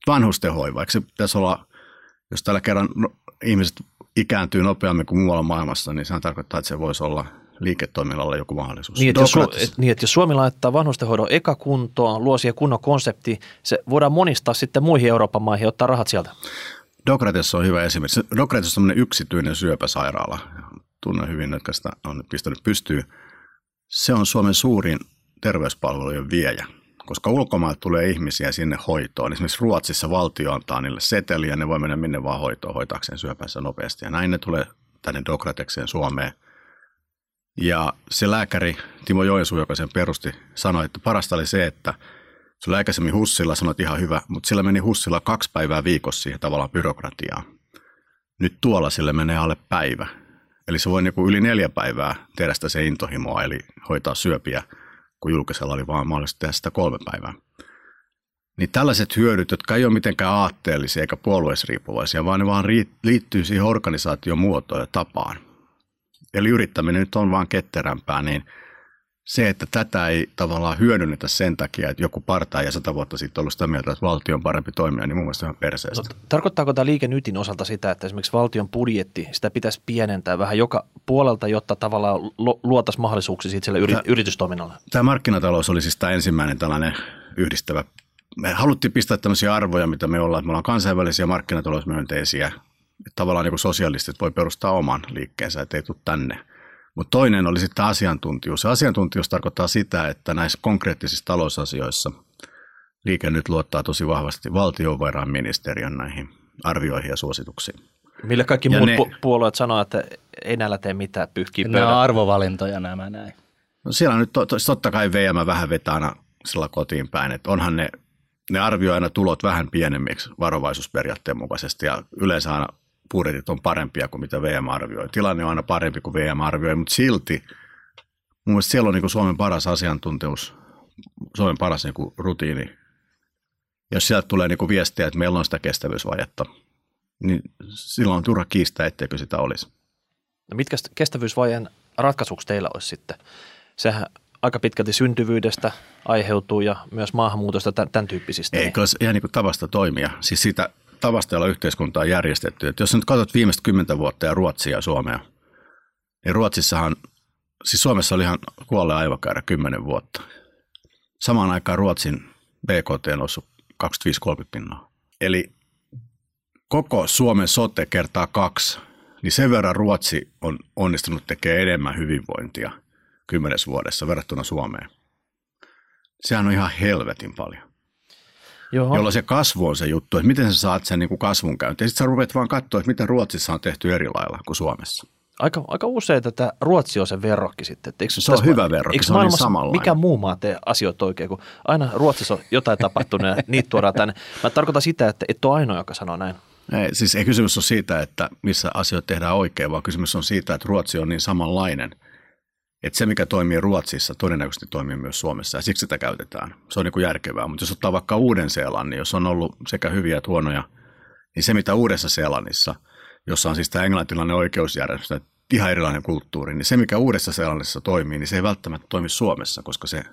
Vanhustenhoiva, eikö se pitäisi olla, jos tällä kerran no, ihmiset ikääntyy nopeammin kuin muualla maailmassa, niin sehän tarkoittaa, että se voisi olla liiketoiminnalla joku mahdollisuus. Niin että, jos, et, niin, että jos Suomi laittaa vanhustenhoidon eka kuntoon, luo siihen kunnon konsepti, se voidaan monistaa sitten muihin Euroopan maihin ja ottaa rahat sieltä. Dokrates on hyvä esimerkki. Dokrates on yksityinen syöpäsairaala. Tunnen hyvin, että sitä on pistänyt pystyyn. Se on Suomen suurin terveyspalvelujen viejä koska ulkomailta tulee ihmisiä sinne hoitoon. Esimerkiksi Ruotsissa valtio antaa niille seteliä, ne voi mennä minne vaan hoitoon hoitaakseen syöpänsä nopeasti. Ja näin ne tulee tänne Dokratekseen Suomeen. Ja se lääkäri Timo Joensuu, joka sen perusti, sanoi, että parasta oli se, että se oli aikaisemmin Hussilla, sanoit ihan hyvä, mutta sillä meni Hussilla kaksi päivää viikossa siihen tavallaan byrokratiaan. Nyt tuolla sille menee alle päivä. Eli se voi niin yli neljä päivää tehdä sitä se intohimoa, eli hoitaa syöpiä – kun julkisella oli vaan mahdollista tehdä sitä kolme päivää. Niin tällaiset hyödyt, jotka ei ole mitenkään aatteellisia eikä puolueisriippuvaisia, vaan ne vaan liittyy siihen organisaation muotoon ja tapaan. Eli yrittäminen nyt on vaan ketterämpää, niin se, että tätä ei tavallaan hyödynnetä sen takia, että joku partaa ja sata vuotta sitten ollut sitä mieltä, että valtio on parempi toimia, niin mun mielestä ihan perseestä. No, tarkoittaako tämä liikennytin osalta sitä, että esimerkiksi valtion budjetti, sitä pitäisi pienentää vähän joka puolelta, jotta tavallaan luotaisiin mahdollisuuksia siitä yri, yritystoiminnalle? Tämä markkinatalous oli siis tämä ensimmäinen tällainen yhdistävä. Me haluttiin pistää tämmöisiä arvoja, mitä me ollaan, että me ollaan kansainvälisiä markkinatalousmyönteisiä. Tavallaan niin kuin sosialistit voi perustaa oman liikkeensä, että ei tule tänne – mutta toinen oli sitten asiantuntijuus. Ja asiantuntijuus tarkoittaa sitä, että näissä konkreettisissa talousasioissa liike nyt luottaa tosi vahvasti valtiovarainministeriön näihin arvioihin ja suosituksiin. Millä kaikki ja muut ne, pu- puolueet sanoo, että ei näillä tee mitään pyyhkiä Nämä on arvovalintoja nämä näin. No siellä nyt to, to, totta kai VM vähän vetää aina sillä kotiin päin, että onhan ne, ne arvioi aina tulot vähän pienemmiksi varovaisuusperiaatteen mukaisesti ja yleensä aina budjetit on parempia kuin mitä VM arvioi. Tilanne on aina parempi kuin VM arvioi, mutta silti mun mielestä siellä on niin kuin Suomen paras asiantuntemus, Suomen paras niin kuin rutiini. Jos sieltä tulee niin kuin viestiä, että meillä on sitä kestävyysvajetta, niin silloin on turha kiistää, etteikö sitä olisi. No mitkä kestävyysvajeen ratkaisuksi teillä olisi sitten? Sehän aika pitkälti syntyvyydestä aiheutuu ja myös maahanmuutosta tämän tyyppisistä. Ei, niin. kyllä ihan niin kuin tavasta toimia. Siis siitä tavasta, jolla yhteiskunta on järjestetty. Että jos nyt katsot viimeistä kymmentä vuotta ja Ruotsia ja Suomea, niin Ruotsissahan, siis Suomessa oli ihan kuolle aivokäärä kymmenen vuotta. Samaan aikaan Ruotsin BKT on noussut 25-30 pinnaa. Eli koko Suomen sote kertaa kaksi, niin sen verran Ruotsi on onnistunut tekemään enemmän hyvinvointia kymmenes vuodessa verrattuna Suomeen. Sehän on ihan helvetin paljon. Joo. jolloin se kasvu on se juttu, että miten sä saat sen niin kuin kasvun käyntiin. Ja sitten sä rupeat vaan katsoa, että miten Ruotsissa on tehty eri lailla kuin Suomessa. Aika, aika usein tätä Ruotsi on se verrokki sitten. Että eikö se on hyvä verrokki, se on niin samanlainen. Mikä muu maa tee asioita oikein, kun aina Ruotsissa on jotain tapahtunut ja *laughs* niitä tuodaan tänne. Mä tarkoitan sitä, että et ole ainoa, joka sanoo näin. Ei, siis ei kysymys ole siitä, että missä asiat tehdään oikein, vaan kysymys on siitä, että Ruotsi on niin samanlainen – että se, mikä toimii Ruotsissa, todennäköisesti toimii myös Suomessa ja siksi sitä käytetään. Se on niin kuin järkevää, mutta jos ottaa vaikka Uuden-Seelannin, jos on ollut sekä hyviä että huonoja, niin se, mitä Uudessa-Seelannissa, jossa on siis tämä englantilainen oikeusjärjestelmä, ihan erilainen kulttuuri, niin se, mikä Uudessa-Seelannissa toimii, niin se ei välttämättä toimi Suomessa, koska se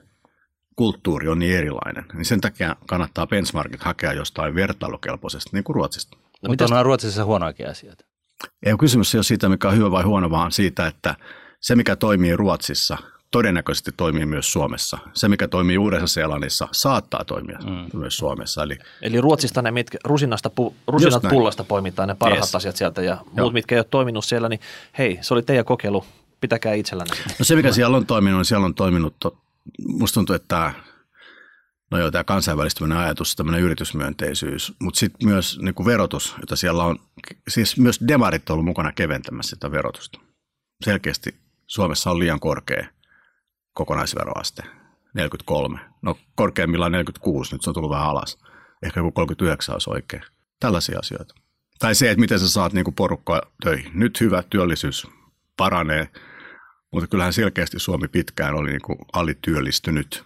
kulttuuri on niin erilainen. Niin sen takia kannattaa benchmarkit hakea jostain vertailukelpoisesta, niin kuin Ruotsista. No, mutta on Ruotsissa huonoakin asioita. Ei kysymys ei ole siitä, mikä on hyvä vai huono, vaan siitä, että – se, mikä toimii Ruotsissa, todennäköisesti toimii myös Suomessa. Se, mikä toimii Uudessa-Seelannissa, saattaa toimia mm. myös Suomessa. Eli, Eli Ruotsista ne, mitkä rusinasta, pu, rusinat pullasta poimitaan ne parhaat yes. asiat sieltä ja Joo. muut, mitkä ei ole toiminut siellä, niin hei, se oli teidän kokeilu, pitäkää itsellänne. No se, mikä siellä on toiminut, niin siellä on toiminut, musta tuntuu, että tämä, no joo, tämä kansainvälistyminen ajatus, tämmöinen yritysmyönteisyys, mutta sitten myös niin kuin verotus, jota siellä on, siis myös demarit on ollut mukana keventämässä sitä verotusta. Selkeästi Suomessa on liian korkea kokonaisveroaste, 43. No korkeimmillaan 46, nyt se on tullut vähän alas. Ehkä joku 39 olisi oikein. Tällaisia asioita. Tai se, että miten sä saat niin porukkaa töihin. Nyt hyvä työllisyys paranee, mutta kyllähän selkeästi Suomi pitkään oli niin alityöllistynyt,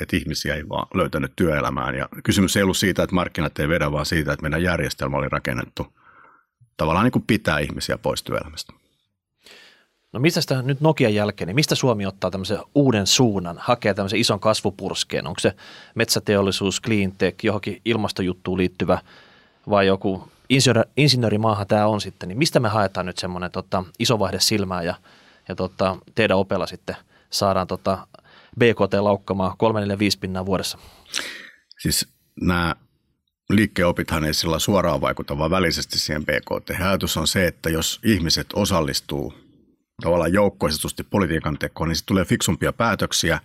että ihmisiä ei vaan löytänyt työelämään. Ja kysymys ei ollut siitä, että markkinat ei vedä, vaan siitä, että meidän järjestelmä oli rakennettu tavallaan niin pitää ihmisiä pois työelämästä. No mistä sitä nyt Nokian jälkeen, niin mistä Suomi ottaa tämmöisen uuden suunnan, hakee tämmöisen ison kasvupurskeen? Onko se metsäteollisuus, cleantech, johonkin ilmastojuttuun liittyvä vai joku insinööri, insinöörimaahan tämä on sitten, niin mistä me haetaan nyt semmoinen tota, iso vaihde silmään ja, ja tota, teidän opella sitten saadaan tota, BKT laukkamaan 3-4-5 pinnaa vuodessa? Siis nämä liikkeopithan ei sillä suoraan vaikuta, vaan välisesti siihen BKT. Ajatus on se, että jos ihmiset osallistuu tavallaan joukkoistetusti politiikan tekoon, niin tulee fiksumpia päätöksiä,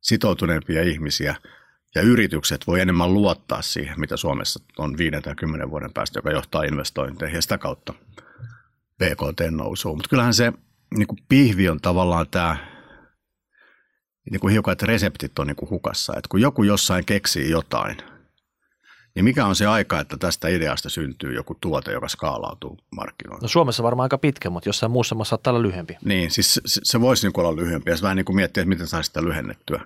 sitoutuneempia ihmisiä ja yritykset voi enemmän luottaa siihen, mitä Suomessa on viiden tai kymmenen vuoden päästä, joka johtaa investointeihin ja sitä kautta BKT nousuun. Mutta kyllähän se niin kuin pihvi on tavallaan tämä niin kuin hiukan, että reseptit on niin kuin hukassa. Että kun joku jossain keksii jotain – niin mikä on se aika, että tästä ideasta syntyy joku tuote, joka skaalautuu markkinoille? No Suomessa varmaan aika pitkä, mutta jossain muussa maassa saattaa olla lyhyempi. Niin, siis se, se voisi niin olla lyhyempi ja se vähän niin kuin miettiä, että miten saisi sitä lyhennettyä.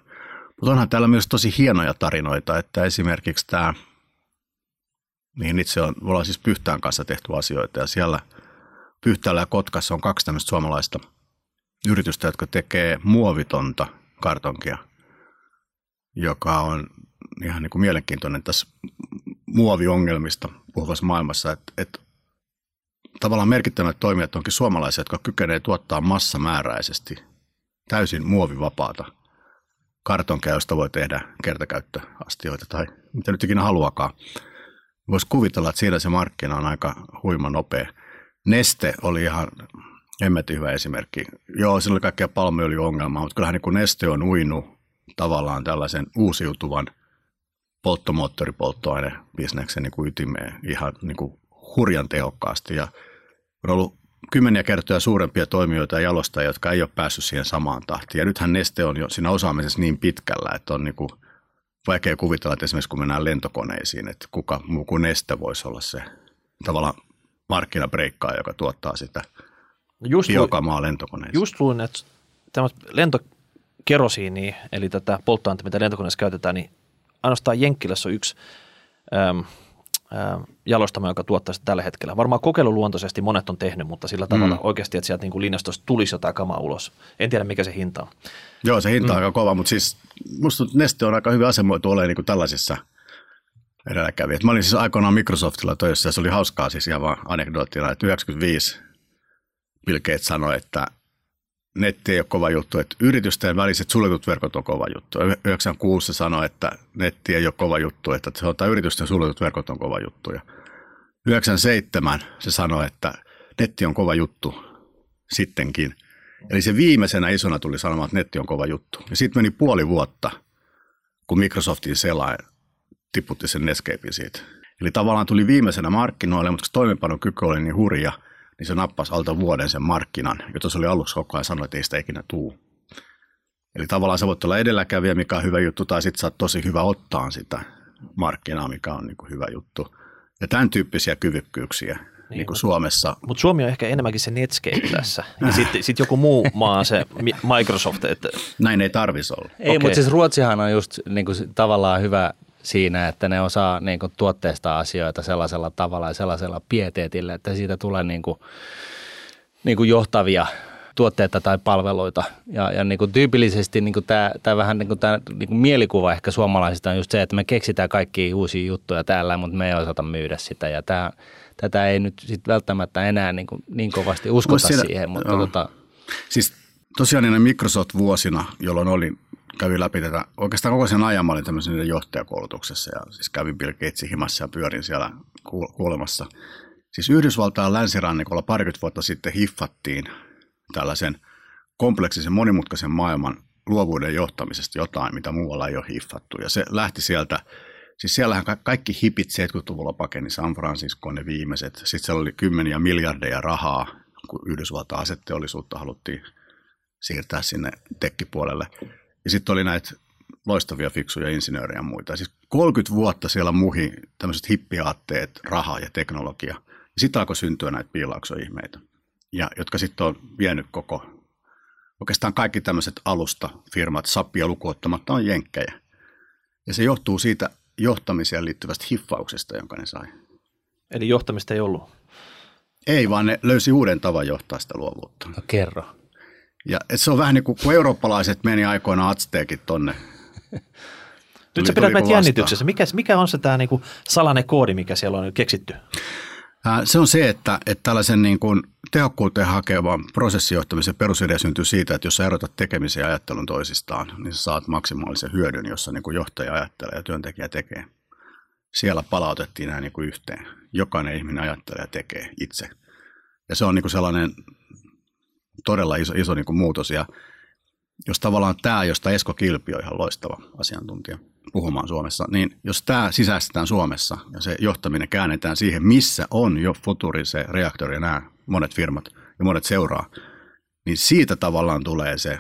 Mutta onhan täällä myös tosi hienoja tarinoita, että esimerkiksi tämä, mihin itse on, me ollaan siis Pyhtään kanssa tehty asioita ja siellä Pyhtäällä ja Kotkassa on kaksi tämmöistä suomalaista yritystä, jotka tekee muovitonta kartonkia, joka on ihan niin kuin mielenkiintoinen tässä muoviongelmista puhuvassa maailmassa, että, että tavallaan merkittävät toimijat onkin suomalaisia, jotka kykenevät tuottaa massamääräisesti täysin muovivapaata kartonkia, josta voi tehdä kertakäyttöastioita tai mitä nyt ikinä haluakaan. Voisi kuvitella, että siinä se markkina on aika huima nopea. Neste oli ihan hemmetin hyvä esimerkki. Joo, sillä oli kaikkea palmuöljyongelmaa, mutta kyllähän niin Neste on uinut tavallaan tällaisen uusiutuvan polttomoottoripolttoainebisneksen niin kuin ytimeen ihan niin kuin hurjan tehokkaasti. Ja on ollut kymmeniä kertoja suurempia toimijoita ja jalostajia, jotka ei ole päässyt siihen samaan tahtiin. Ja nythän Neste on jo siinä osaamisessa niin pitkällä, että on niin kuin vaikea kuvitella, että esimerkiksi kun mennään lentokoneisiin, että kuka muu kuin Neste voisi olla se tavallaan markkinabreikkaaja, joka tuottaa sitä just biokamaa lentokoneisiin. Just luin, että tämä lentokerosiini, eli tätä polttoainetta, mitä lentokoneessa käytetään, niin ainoastaan Jenkkilässä on yksi äm, jalostama, joka tuottaa sitä tällä hetkellä. Varmaan kokeiluluontoisesti monet on tehnyt, mutta sillä tavalla mm. oikeasti, että sieltä niin kuin linjastosta tulisi jotain kamaa ulos. En tiedä, mikä se hinta on. Joo, se hinta on mm. aika kova, mutta siis musta Neste on aika hyvin asemoitu olemaan niin kuin tällaisissa edelläkävijät. Mä olin siis aikoinaan Microsoftilla töissä ja se oli hauskaa siis ihan vaan anekdoottina, että 95 Bill Gates sanoi, että netti ei ole kova juttu, että yritysten väliset suljetut verkot on kova juttu. 96 sanoi, että netti ei ole kova juttu, että on, yritysten suljetut verkot on kova juttu. Ja 97 se sanoi, että netti on kova juttu sittenkin. Eli se viimeisenä isona tuli sanomaan, että netti on kova juttu. Ja sitten meni puoli vuotta, kun Microsoftin selain tiputti sen Nescapein siitä. Eli tavallaan tuli viimeisenä markkinoille, mutta toimenpanon kyky oli niin hurja – niin se nappasi alta vuoden sen markkinan, jota se oli aluksi koko ajan sanonut, että ei sitä ikinä tuu. Eli tavallaan sä voit olla edelläkävijä, mikä on hyvä juttu, tai sitten sä oot tosi hyvä ottaa sitä markkinaa, mikä on niin kuin hyvä juttu. Ja tämän tyyppisiä kyvykkyyksiä niin, niin kuin Suomessa. Mutta Suomi on ehkä enemmänkin se Netscape tässä. Ja sitten sit joku muu maa se Microsoft. Että... Näin ei tarvitsisi olla. Ei, okay. mutta siis Ruotsihan on just niin kuin, tavallaan hyvä siinä, että ne osaa niin kuin, tuotteista asioita sellaisella tavalla ja sellaisella pieteetillä, että siitä tulee niin kuin, niin kuin johtavia tuotteita tai palveluita. Ja, ja niin kuin tyypillisesti niin kuin tämä, tämä vähän niin kuin tämä niin kuin mielikuva ehkä suomalaisista on just se, että me keksitään kaikki uusia juttuja täällä, mutta me ei osata myydä sitä. Ja tämä, tätä ei nyt sit välttämättä enää niin, kuin, niin kovasti uskota siinä, siihen. Mutta tota, siis tosiaan niin Microsoft-vuosina, jolloin oli kävin läpi tätä, oikeastaan koko sen ajan mä olin tämmöisen johtajakoulutuksessa ja siis kävin Bill Gatesin himassa ja pyörin siellä kuulemassa. Siis Yhdysvaltain länsirannikolla parikymmentä vuotta sitten hiffattiin tällaisen kompleksisen monimutkaisen maailman luovuuden johtamisesta jotain, mitä muualla ei ole hiffattu. Ja se lähti sieltä, siis siellähän kaikki hipit 70-luvulla pakeni San Francisco ne viimeiset. Sitten siellä oli kymmeniä miljardeja rahaa, kun Yhdysvaltain asetteollisuutta haluttiin siirtää sinne tekkipuolelle. Ja sitten oli näitä loistavia, fiksuja insinöörejä ja muita. Siis 30 vuotta siellä muhi tämmöiset hippiaatteet, raha ja teknologia. Ja sitten alkoi syntyä näitä piilauksoihmeitä, ja, jotka sitten on vienyt koko, oikeastaan kaikki tämmöiset alustafirmat, sappia lukuottamatta on jenkkejä. Ja se johtuu siitä johtamiseen liittyvästä hiffauksesta, jonka ne sai. Eli johtamista ei ollut? Ei, vaan ne löysi uuden tavan johtaa sitä luovuutta. No kerro. Ja se on vähän niin kuin, kun eurooppalaiset meni aikoinaan atsteekit tonne. Nyt sä pidät meitä jännityksessä. Mikä, mikä on se tämä niinku salainen koodi, mikä siellä on keksitty? Se on se, että, että tällaisen niin kuin tehokkuuteen hakevan prosessijohtamisen perusidea syntyy siitä, että jos sä erotat tekemisen ja ajattelun toisistaan, niin sä saat maksimaalisen hyödyn, jossa niin kuin johtaja ajattelee ja työntekijä tekee. Siellä palautettiin nämä niin kuin yhteen. Jokainen ihminen ajattelee ja tekee itse. Ja se on niin kuin sellainen todella iso, iso niin kuin muutos. Ja jos tavallaan tämä, josta Esko Kilpi on ihan loistava asiantuntija puhumaan Suomessa, niin jos tämä sisäistetään Suomessa ja se johtaminen käännetään siihen, missä on jo Futuri, se reaktori ja nämä monet firmat ja monet seuraa, niin siitä tavallaan tulee se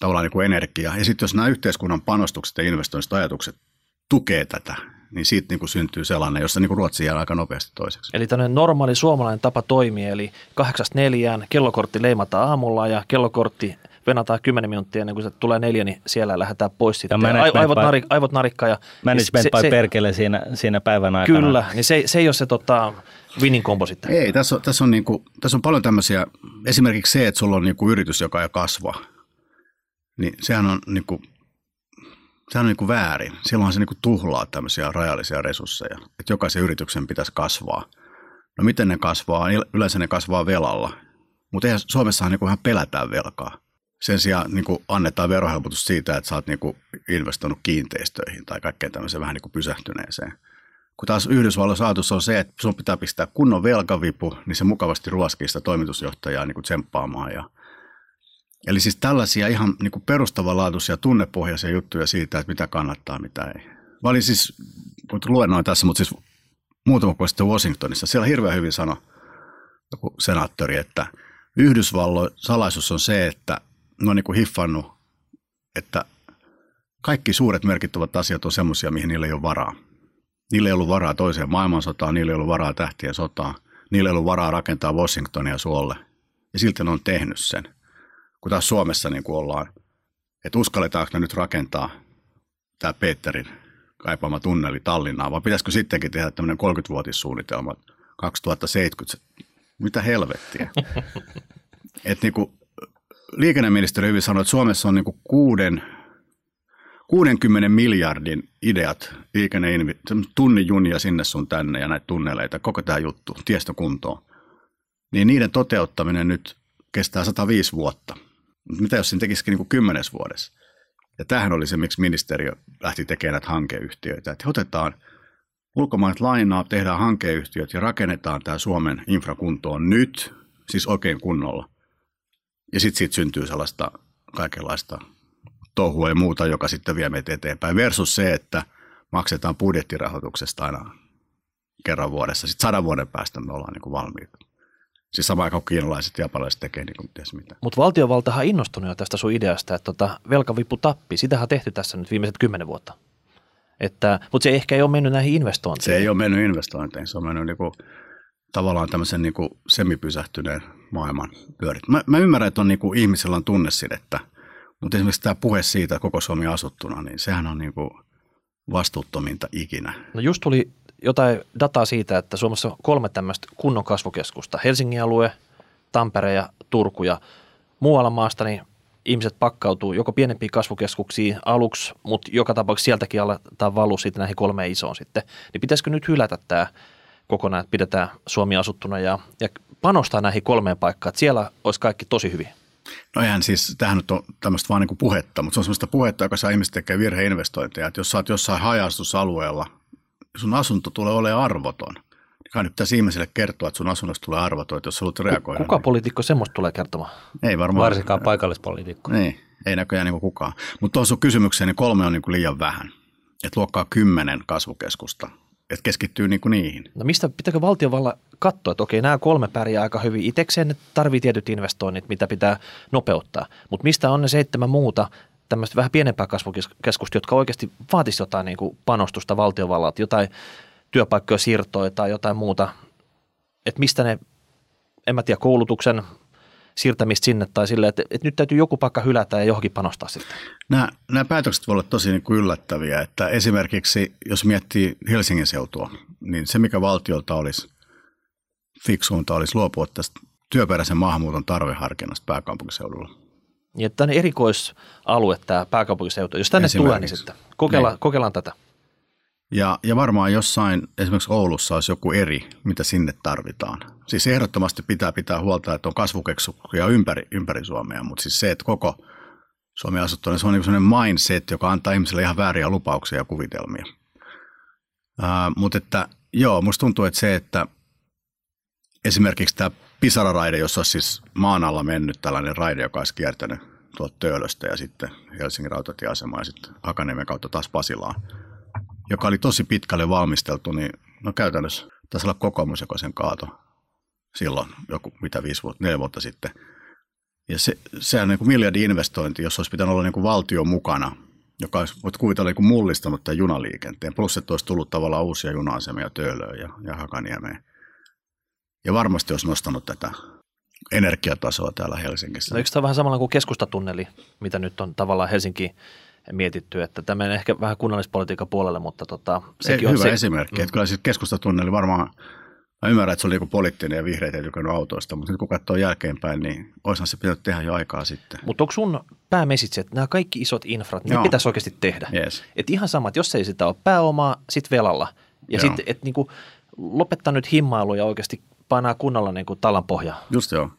tavallaan niin kuin energia. Ja sitten jos nämä yhteiskunnan panostukset ja investoinniset ajatukset tukee tätä, niin siitä niin kuin syntyy sellainen, jossa niin kuin Ruotsi jää aika nopeasti toiseksi. Eli tämmöinen normaali suomalainen tapa toimia, eli kahdeksasta neljään kellokortti leimataan aamulla ja kellokortti venataan 10 minuuttia ennen kuin se tulee neljä, niin siellä lähdetään pois sitten. Ja aivot, by, narik, aivot narikkaa. Ja, management niin se, by se, perkele siinä, siinä päivän aikana. Kyllä, niin se, se ei ole se tota, winning combo sitten. Ei, tässä on, tässä, on niin kuin, tässä on paljon tämmöisiä, esimerkiksi se, että sulla on niin kuin yritys, joka ei kasva, niin sehän on niin kuin, sehän on niin kuin väärin. Silloinhan se niin kuin tuhlaa tämmöisiä rajallisia resursseja, että jokaisen yrityksen pitäisi kasvaa. No miten ne kasvaa? Yleensä ne kasvaa velalla, mutta eihän Suomessahan niin ihan pelätään velkaa. Sen sijaan niin kuin annetaan verohelpotus siitä, että sä oot niin kuin investoinut kiinteistöihin tai kaikkeen tämmöiseen vähän niin kuin pysähtyneeseen. Kun taas Yhdysvalloissa ajatus on se, että sun pitää pistää kunnon velkavipu, niin se mukavasti ruoskii sitä toimitusjohtajaa niin kuin tsemppaamaan. Ja... Eli siis tällaisia ihan niin kuin perustavanlaatuisia tunnepohjaisia juttuja siitä, että mitä kannattaa, mitä ei. Mä olin siis, luennoin tässä, mutta siis muutama vuosi sitten Washingtonissa, siellä hirveän hyvin sanoi joku senaattori, että Yhdysvalloin salaisuus on se, että ne on niin kuin hiffannut, että kaikki suuret merkittävät asiat on semmoisia, mihin niillä ei ole varaa. Niillä ei ollut varaa toiseen maailmansotaan, niillä ei ollut varaa tähtien sotaan, niillä ei ollut varaa rakentaa Washingtonia suolle. Ja silti ne on tehnyt sen. Kun taas Suomessa niin kuin ollaan, että uskalletaanko ne nyt rakentaa tämä Peterin kaipaama tunneli Tallinnaan, vai pitäisikö sittenkin tehdä tämmöinen 30-vuotissuunnitelma 2070? Mitä helvettiä? *laughs* Et niin kuin liikenneministeri hyvin sanoi, että Suomessa on niin kuin kuuden 60 miljardin ideat, liikenne, tunnin junia sinne sun tänne ja näitä tunneleita, koko tämä juttu, tiestökuntoon, niin niiden toteuttaminen nyt kestää 105 vuotta. Mitä jos sen tekisikin niin kymmenes vuodessa? Ja tämähän oli se, miksi ministeriö lähti tekemään näitä hankeyhtiöitä. Että otetaan ulkomaiset lainaa, tehdään hankeyhtiöt ja rakennetaan tämä Suomen infrakuntoon nyt, siis oikein kunnolla. Ja sitten siitä syntyy sellaista kaikenlaista touhua ja muuta, joka sitten vie meitä eteenpäin. Versus se, että maksetaan budjettirahoituksesta aina kerran vuodessa. Sitten sadan vuoden päästä me ollaan niin kuin valmiita. Siis sama aikaan kiinalaiset ja japanilaiset tekee niin kuin mitä. Mutta valtiovaltahan on innostunut jo tästä sun ideasta, että tota, velkavipu tappi. Sitähän on tehty tässä nyt viimeiset kymmenen vuotta. Että, mutta se ehkä ei ole mennyt näihin investointeihin. Se ei ole mennyt investointeihin. Se on mennyt niin kuin, tavallaan tämmöisen niin kuin semipysähtyneen maailman pyörit. Mä, mä ymmärrän, että on niin kuin, ihmisellä on tunnesidettä – mutta esimerkiksi tämä puhe siitä koko Suomi asuttuna, niin sehän on niin kuin vastuuttominta ikinä. No just tuli jotain dataa siitä, että Suomessa on kolme tämmöistä kunnon kasvukeskusta. Helsingin alue, Tampere ja Turku ja muualla maasta niin ihmiset pakkautuu joko pienempiin kasvukeskuksiin aluksi, mutta joka tapauksessa sieltäkin aletaan valu sitten näihin kolmeen isoon sitten. Niin pitäisikö nyt hylätä tämä kokonaan, että pidetään Suomi asuttuna ja, ja panostaa näihin kolmeen paikkaan, että siellä olisi kaikki tosi hyvin? No eihän siis, tähän nyt on tämmöistä vaan niin kuin puhetta, mutta se on semmoista puhetta, joka saa ihmiset tekemään virheinvestointeja. Että jos sä oot jossain hajastusalueella, sun asunto tulee olemaan arvoton. Niin kai nyt pitäisi ihmiselle kertoa, että sun asunnosta tulee arvoton, että jos haluat reagoida. Kuka niin... poliitikko semmoista tulee kertomaan? Ei varmaan. Varsinkaan paikallispoliitikko. Niin, ei näköjään niin kukaan. Mutta tuossa kysymykseen, niin kolme on niin kuin liian vähän. Että luokkaa kymmenen kasvukeskusta että keskittyy niinku niihin. No mistä pitääkö valtiovalla katsoa, että okei, nämä kolme pärjää aika hyvin. Itekseen ne tarvii tietyt investoinnit, mitä pitää nopeuttaa. Mutta mistä on ne seitsemän muuta tämmöistä vähän pienempää kasvukeskusta, jotka oikeasti vaatisi jotain niin kuin panostusta valtiovallalta, jotain työpaikkoja siirtoja tai jotain muuta. Että mistä ne, en mä tiedä, koulutuksen siirtämistä sinne tai sille, että, että nyt täytyy joku paikka hylätä ja johonkin panostaa sitten? Nämä, nämä päätökset voivat olla tosi niin kuin yllättäviä, että esimerkiksi jos miettii Helsingin seutua, niin se mikä valtiolta olisi fiksuunta olisi luopua tästä työperäisen maahanmuuton tarveharkinnasta pääkaupunkiseudulla. Niin, että tänne erikoisalue tämä pääkaupunkiseutu, jos tänne tulee, niin sitten kokeillaan, niin. kokeillaan tätä. Ja, ja varmaan jossain, esimerkiksi Oulussa olisi joku eri, mitä sinne tarvitaan. Siis ehdottomasti pitää pitää huolta, että on kasvukeskuksia ympäri, ympäri Suomea, mutta siis se, että koko Suomi asuttuna, se on niin sellainen mindset, joka antaa ihmisille ihan vääriä lupauksia ja kuvitelmia. Uh, mutta että joo, musta tuntuu, että se, että esimerkiksi tämä Pisara-raide, jossa olisi siis maan alla mennyt tällainen raide, joka olisi kiertänyt tuolta Töölöstä ja sitten Helsingin rautatieasemaa ja sitten Hakaniemen kautta taas Pasilaan – joka oli tosi pitkälle valmisteltu, niin no käytännössä taisi olla kokoomus, joka sen kaato silloin, joku mitä viisi vuotta, neljä vuotta sitten. Ja se, sehän on niin kuin miljardi investointi, jos olisi pitänyt olla niin kuin valtio mukana, joka olisi, voit kuvitella niin kuin mullistanut tämän junaliikenteen. Plus, että olisi tullut tavallaan uusia juna-asemia Töölöön ja, ja Hakaniemeen. Ja varmasti olisi nostanut tätä energiatasoa täällä Helsingissä. No, eikö tämä vähän samalla kuin keskustatunneli, mitä nyt on tavallaan Helsinki mietitty, että tämä menee ehkä vähän kunnallispolitiikan puolelle, mutta tota, sekin Ei, on hyvä se, esimerkki, mm. että kyllä siis keskustatunneli varmaan Mä ymmärrän, että se oli joku poliittinen ja vihreät ei tykännyt autoista, mutta nyt kun katsoo jälkeenpäin, niin olisihan se pitänyt tehdä jo aikaa sitten. Mutta onko sun päämesitse, että nämä kaikki isot infrat, ne pitäisi oikeasti tehdä? Yes. Et ihan sama, että jos ei sitä ole pääomaa, sit velalla. Ja sitten, että niinku, lopettaa nyt himmailu ja oikeasti painaa kunnolla niinku tallan pohjaa. Just joo.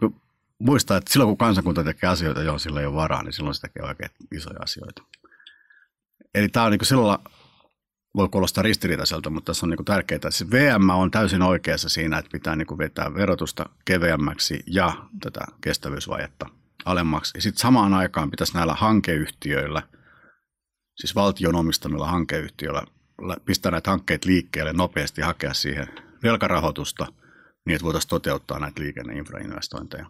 Kun muistaa, että silloin kun kansakunta tekee asioita, johon sillä ei ole varaa, niin silloin se tekee oikein isoja asioita. Eli tämä on niin sillä voi kuulostaa ristiriitaiselta, mutta tässä on niin tärkeää, että se VM on täysin oikeassa siinä, että pitää niin vetää verotusta keveämmäksi ja tätä kestävyysvajetta alemmaksi. Ja sitten samaan aikaan pitäisi näillä hankeyhtiöillä, siis valtion omistamilla hankeyhtiöillä, lä- pistää näitä hankkeita liikkeelle nopeasti hakea siihen velkarahoitusta niin, että voitaisiin toteuttaa näitä liikenneinfrainvestointeja.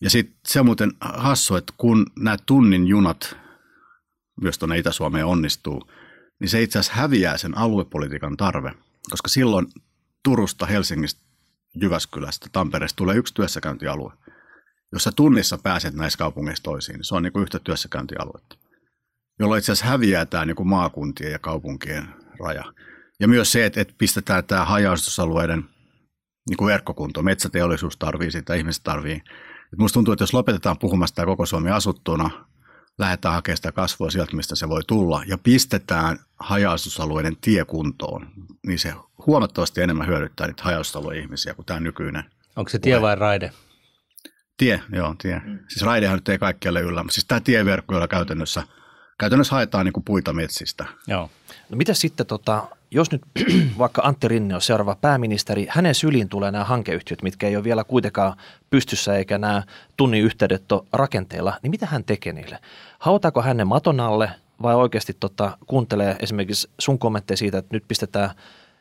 Ja sitten se on muuten hassu, että kun nämä tunnin junat myös tuonne Itä-Suomeen onnistuu, niin se itse asiassa häviää sen aluepolitiikan tarve, koska silloin Turusta, Helsingistä, Jyväskylästä, Tampereesta tulee yksi työssäkäyntialue. Jos sä tunnissa pääset näissä kaupungeissa toisiin, niin se on niin kuin yhtä työssäkäyntialuetta, jolloin itse asiassa häviää tämä niin kuin maakuntien ja kaupunkien raja. Ja myös se, että, pistetään tämä haja-asutusalueiden niin kuin verkkokunto. Metsäteollisuus tarvii sitä, ihmiset tarvii. Et musta tuntuu, että jos lopetetaan puhumasta koko Suomi asuttuna, lähdetään hakemaan sitä kasvua sieltä, mistä se voi tulla, ja pistetään haja-asutusalueiden tiekuntoon, niin se huomattavasti enemmän hyödyttää niitä haja ihmisiä kuin tämä nykyinen Onko se tie vai raide? tie. Joo, tie. Mm. Siis raidehan nyt ei kaikkialle yllä, mutta siis tämä tieverkko, jolla käytännössä, käytännössä haetaan niin kuin puita metsistä. Joo. No mitä sitten, tota, jos nyt *clears throat* vaikka Antti Rinne on seuraava pääministeri, hänen syliin tulee nämä hankeyhtiöt, mitkä ei ole vielä kuitenkaan pystyssä eikä nämä tunnin yhteydet ole rakenteilla, niin mitä hän tekee niille? Hautaako hän ne maton alle vai oikeasti tota, kuuntelee esimerkiksi sun kommentteja siitä, että nyt pistetään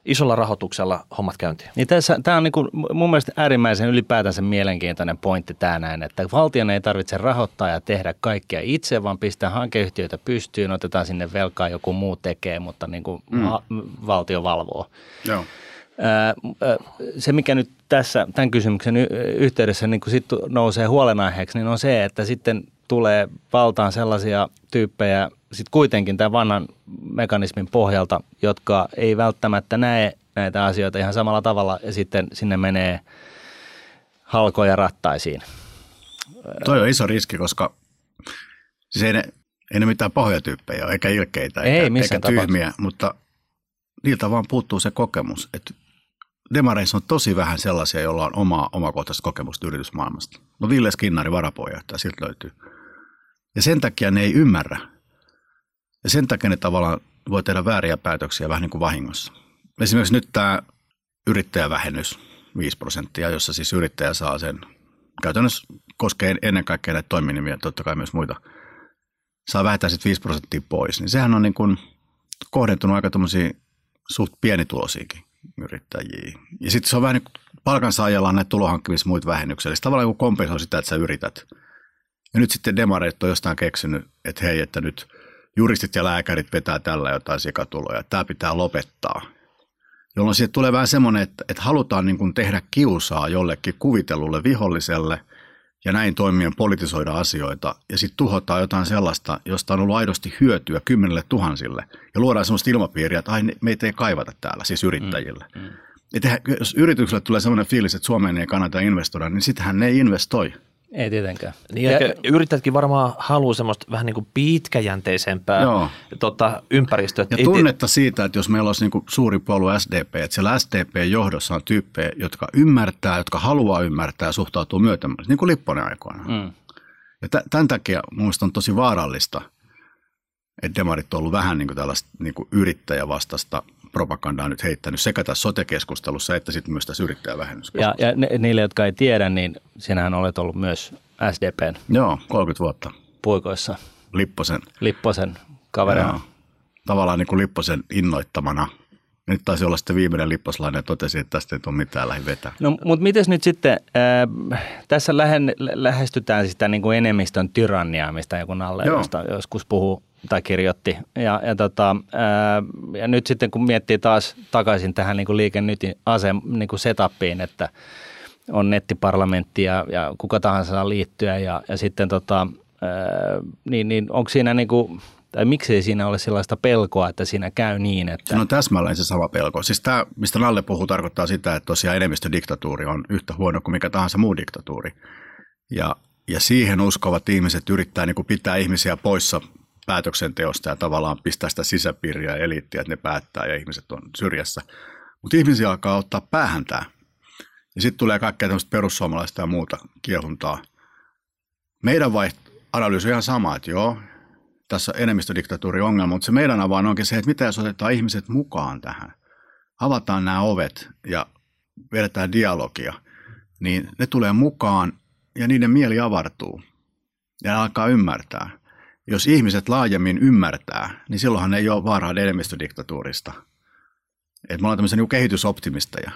isolla rahoituksella hommat käyntiin? Niin tässä, tämä on niin kuin mun mielestä äärimmäisen ylipäätänsä mielenkiintoinen pointti tämä näin, että valtion ei tarvitse rahoittaa ja tehdä kaikkea itse, vaan pistää hankeyhtiöitä pystyyn, otetaan sinne velkaa, joku muu tekee, mutta niin kuin mm. valtio valvoo. Joo. Se, mikä nyt tässä tämän kysymyksen yhteydessä niin kuin sit nousee huolenaiheeksi, niin on se, että sitten tulee valtaan sellaisia tyyppejä sitten kuitenkin tämän vanhan mekanismin pohjalta, jotka ei välttämättä näe näitä asioita ihan samalla tavalla ja sitten sinne menee halkoja rattaisiin. Toi on iso riski, koska siis ei ne, ei ne mitään pahoja tyyppejä ole, eikä ilkeitä, Ei eikä, eikä tyhmiä, mutta niiltä vaan puuttuu se kokemus, että demareissa on tosi vähän sellaisia, joilla on omaa omakohtaista kokemusta yritysmaailmasta. No Ville Skinnari, varapuheenjohtaja, siltä löytyy. Ja sen takia ne ei ymmärrä. Ja sen takia ne tavallaan voi tehdä vääriä päätöksiä vähän niin kuin vahingossa. Esimerkiksi nyt tämä yrittäjävähennys 5 prosenttia, jossa siis yrittäjä saa sen, käytännössä koskee ennen kaikkea näitä toiminimiä, totta kai myös muita, saa vähentää sitten 5 prosenttia pois. Niin sehän on niin kuin kohdentunut aika tuommoisiin suht pienituloisiinkin yrittäjiä. Ja sitten se on vähän niin kuin palkansaajalla on näitä tulohankkimis muita vähennyksiä. Eli tavallaan kun kompensoi sitä, että sä yrität. Ja nyt sitten demareet on jostain keksinyt, että hei, että nyt juristit ja lääkärit vetää tällä jotain sikatuloja. Tämä pitää lopettaa. Jolloin siitä tulee vähän semmoinen, että, että halutaan niin kuin tehdä kiusaa jollekin kuvitellulle viholliselle ja näin toimien politisoida asioita ja sitten tuhotaan jotain sellaista, josta on ollut aidosti hyötyä kymmenelle tuhansille ja luodaan sellaista ilmapiiriä, että ai, ne- meitä ei kaivata täällä, siis yrittäjille. Mm, mm. Että jos yritykselle tulee sellainen fiilis, että Suomeen ei kannata investoida, niin sittenhän ne ei investoi. Ei tietenkään. Niin ja, yrittäjätkin varmaan haluaa semmoista vähän niin kuin pitkäjänteisempää Joo. tota, ympäristöä. Ja Ei- tunnetta siitä, että jos meillä olisi niin kuin suuri puolue SDP, että siellä SDP-johdossa on tyyppejä, jotka ymmärtää, jotka haluaa ymmärtää ja suhtautuu myötämällä, niin kuin Lipponen aikoina. Mm. Ja t- tämän takia minusta on tosi vaarallista, että demarit on ollut vähän niin kuin tällaista niin kuin yrittäjävastasta propagandaa nyt heittänyt sekä tässä sote-keskustelussa että sitten myös tässä Ja, yrittäjävähennyskeskustelussa. ja ne, niille, jotka ei tiedä, niin sinähän olet ollut myös SDPn Joo, 30 vuotta puikoissa Lipposen, Lipposen kaverina. joo, tavallaan niin kuin Lipposen innoittamana. Ja Nyt taisi olla sitten viimeinen lipposlainen ja totesi, että tästä ei tule mitään lähi vetää. No, mutta miten nyt sitten, äh, tässä lähen, lähestytään sitä niin kuin enemmistön tyranniaa, mistä joku Nalle joskus puhuu tai kirjoitti. Ja, ja, tota, äh, ja nyt sitten kun miettii taas takaisin tähän niin kuin Liike Nytin asem, niin kuin setupiin, että on nettiparlamentti ja, ja kuka tahansa saa liittyä ja, ja sitten tota, äh, niin, niin onko siinä niin kuin, Tai miksei siinä ole sellaista pelkoa, että siinä käy niin, että... Siinä on täsmälleen se sama pelko. Siis tämä, mistä Nalle puhuu, tarkoittaa sitä, että tosiaan enemmistödiktatuuri on yhtä huono kuin mikä tahansa muu diktatuuri. Ja, ja siihen uskovat ihmiset yrittää niin kuin pitää ihmisiä poissa päätöksenteosta ja tavallaan pistää sitä sisäpiiriä ja eliittiä, että ne päättää ja ihmiset on syrjässä. Mutta ihmisiä alkaa ottaa päähän tämä. Ja sitten tulee kaikkea tämmöistä perussuomalaista ja muuta kiehuntaa. Meidän vaiht- analyysi on ihan sama, että joo, tässä on enemmistödiktatuuri ongelma, mutta se meidän avain onkin se, että mitä jos otetaan ihmiset mukaan tähän. Avataan nämä ovet ja vedetään dialogia, niin ne tulee mukaan ja niiden mieli avartuu ja alkaa ymmärtää. Jos ihmiset laajemmin ymmärtää, niin silloinhan ei ole vaaraa enemmistödiktatuurista. Et me ollaan tämmöisiä niin kehitysoptimisteja.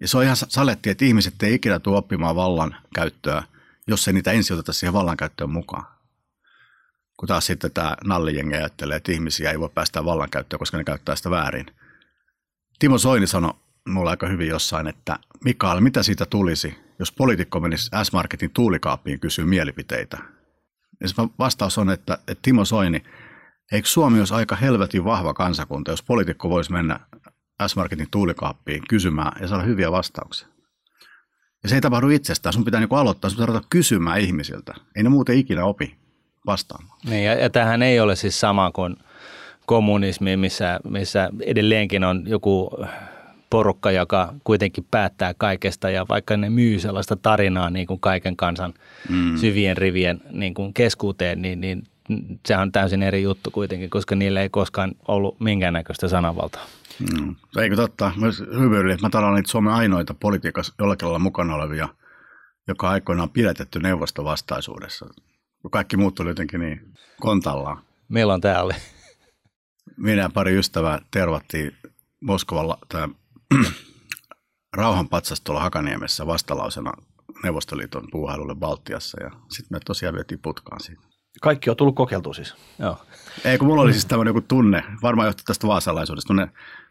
Ja se on ihan saletti, että ihmiset ei ikinä tule oppimaan vallan käyttöä, jos ei niitä ensin oteta siihen vallankäyttöön mukaan. Kun taas sitten tämä nallijengi ajattelee, että ihmisiä ei voi päästä vallankäyttöön, koska ne käyttää sitä väärin. Timo Soini sanoi mulle aika hyvin jossain, että Mikael, mitä siitä tulisi, jos poliitikko menisi S-Marketin tuulikaappiin kysyä mielipiteitä? Ja se vastaus on, että, että Timo Soini, eikö Suomi olisi aika helvetin vahva kansakunta, jos poliitikko voisi mennä S-Marketin tuulikaappiin kysymään ja saada hyviä vastauksia? Ja se ei tapahdu itsestään. Sun pitää niinku aloittaa, sun pitää kysymään ihmisiltä. Ei ne muuten ikinä opi vastaamaan. Niin, ja, ja tämähän ei ole siis sama kuin kommunismi, missä, missä edelleenkin on joku porukka, joka kuitenkin päättää kaikesta ja vaikka ne myy sellaista tarinaa niin kuin kaiken kansan mm. syvien rivien niin kuin keskuuteen, niin, niin sehän on täysin eri juttu kuitenkin, koska niillä ei koskaan ollut minkäännäköistä sananvaltaa. Mm. Eikö totta? Myös hyvyyden, että mä tarvitsen niitä Suomen ainoita politiikassa jollakin lailla mukana olevia, joka aikoinaan pidätetty neuvostovastaisuudessa. Kaikki muut tuli jotenkin niin kontallaan. Meillä on täällä. Minä pari ystävää tervattiin Moskovalla tämä *clears throat* rauhanpatsastolla Hakaniemessä vastalausena Neuvostoliiton puuhailulle Baltiassa ja sitten me tosiaan vietiin putkaan siitä. Kaikki on tullut kokeiltua siis. Joo. Ei, kun mulla oli siis tämmöinen joku tunne, varmaan johtuu tästä vaasalaisuudesta,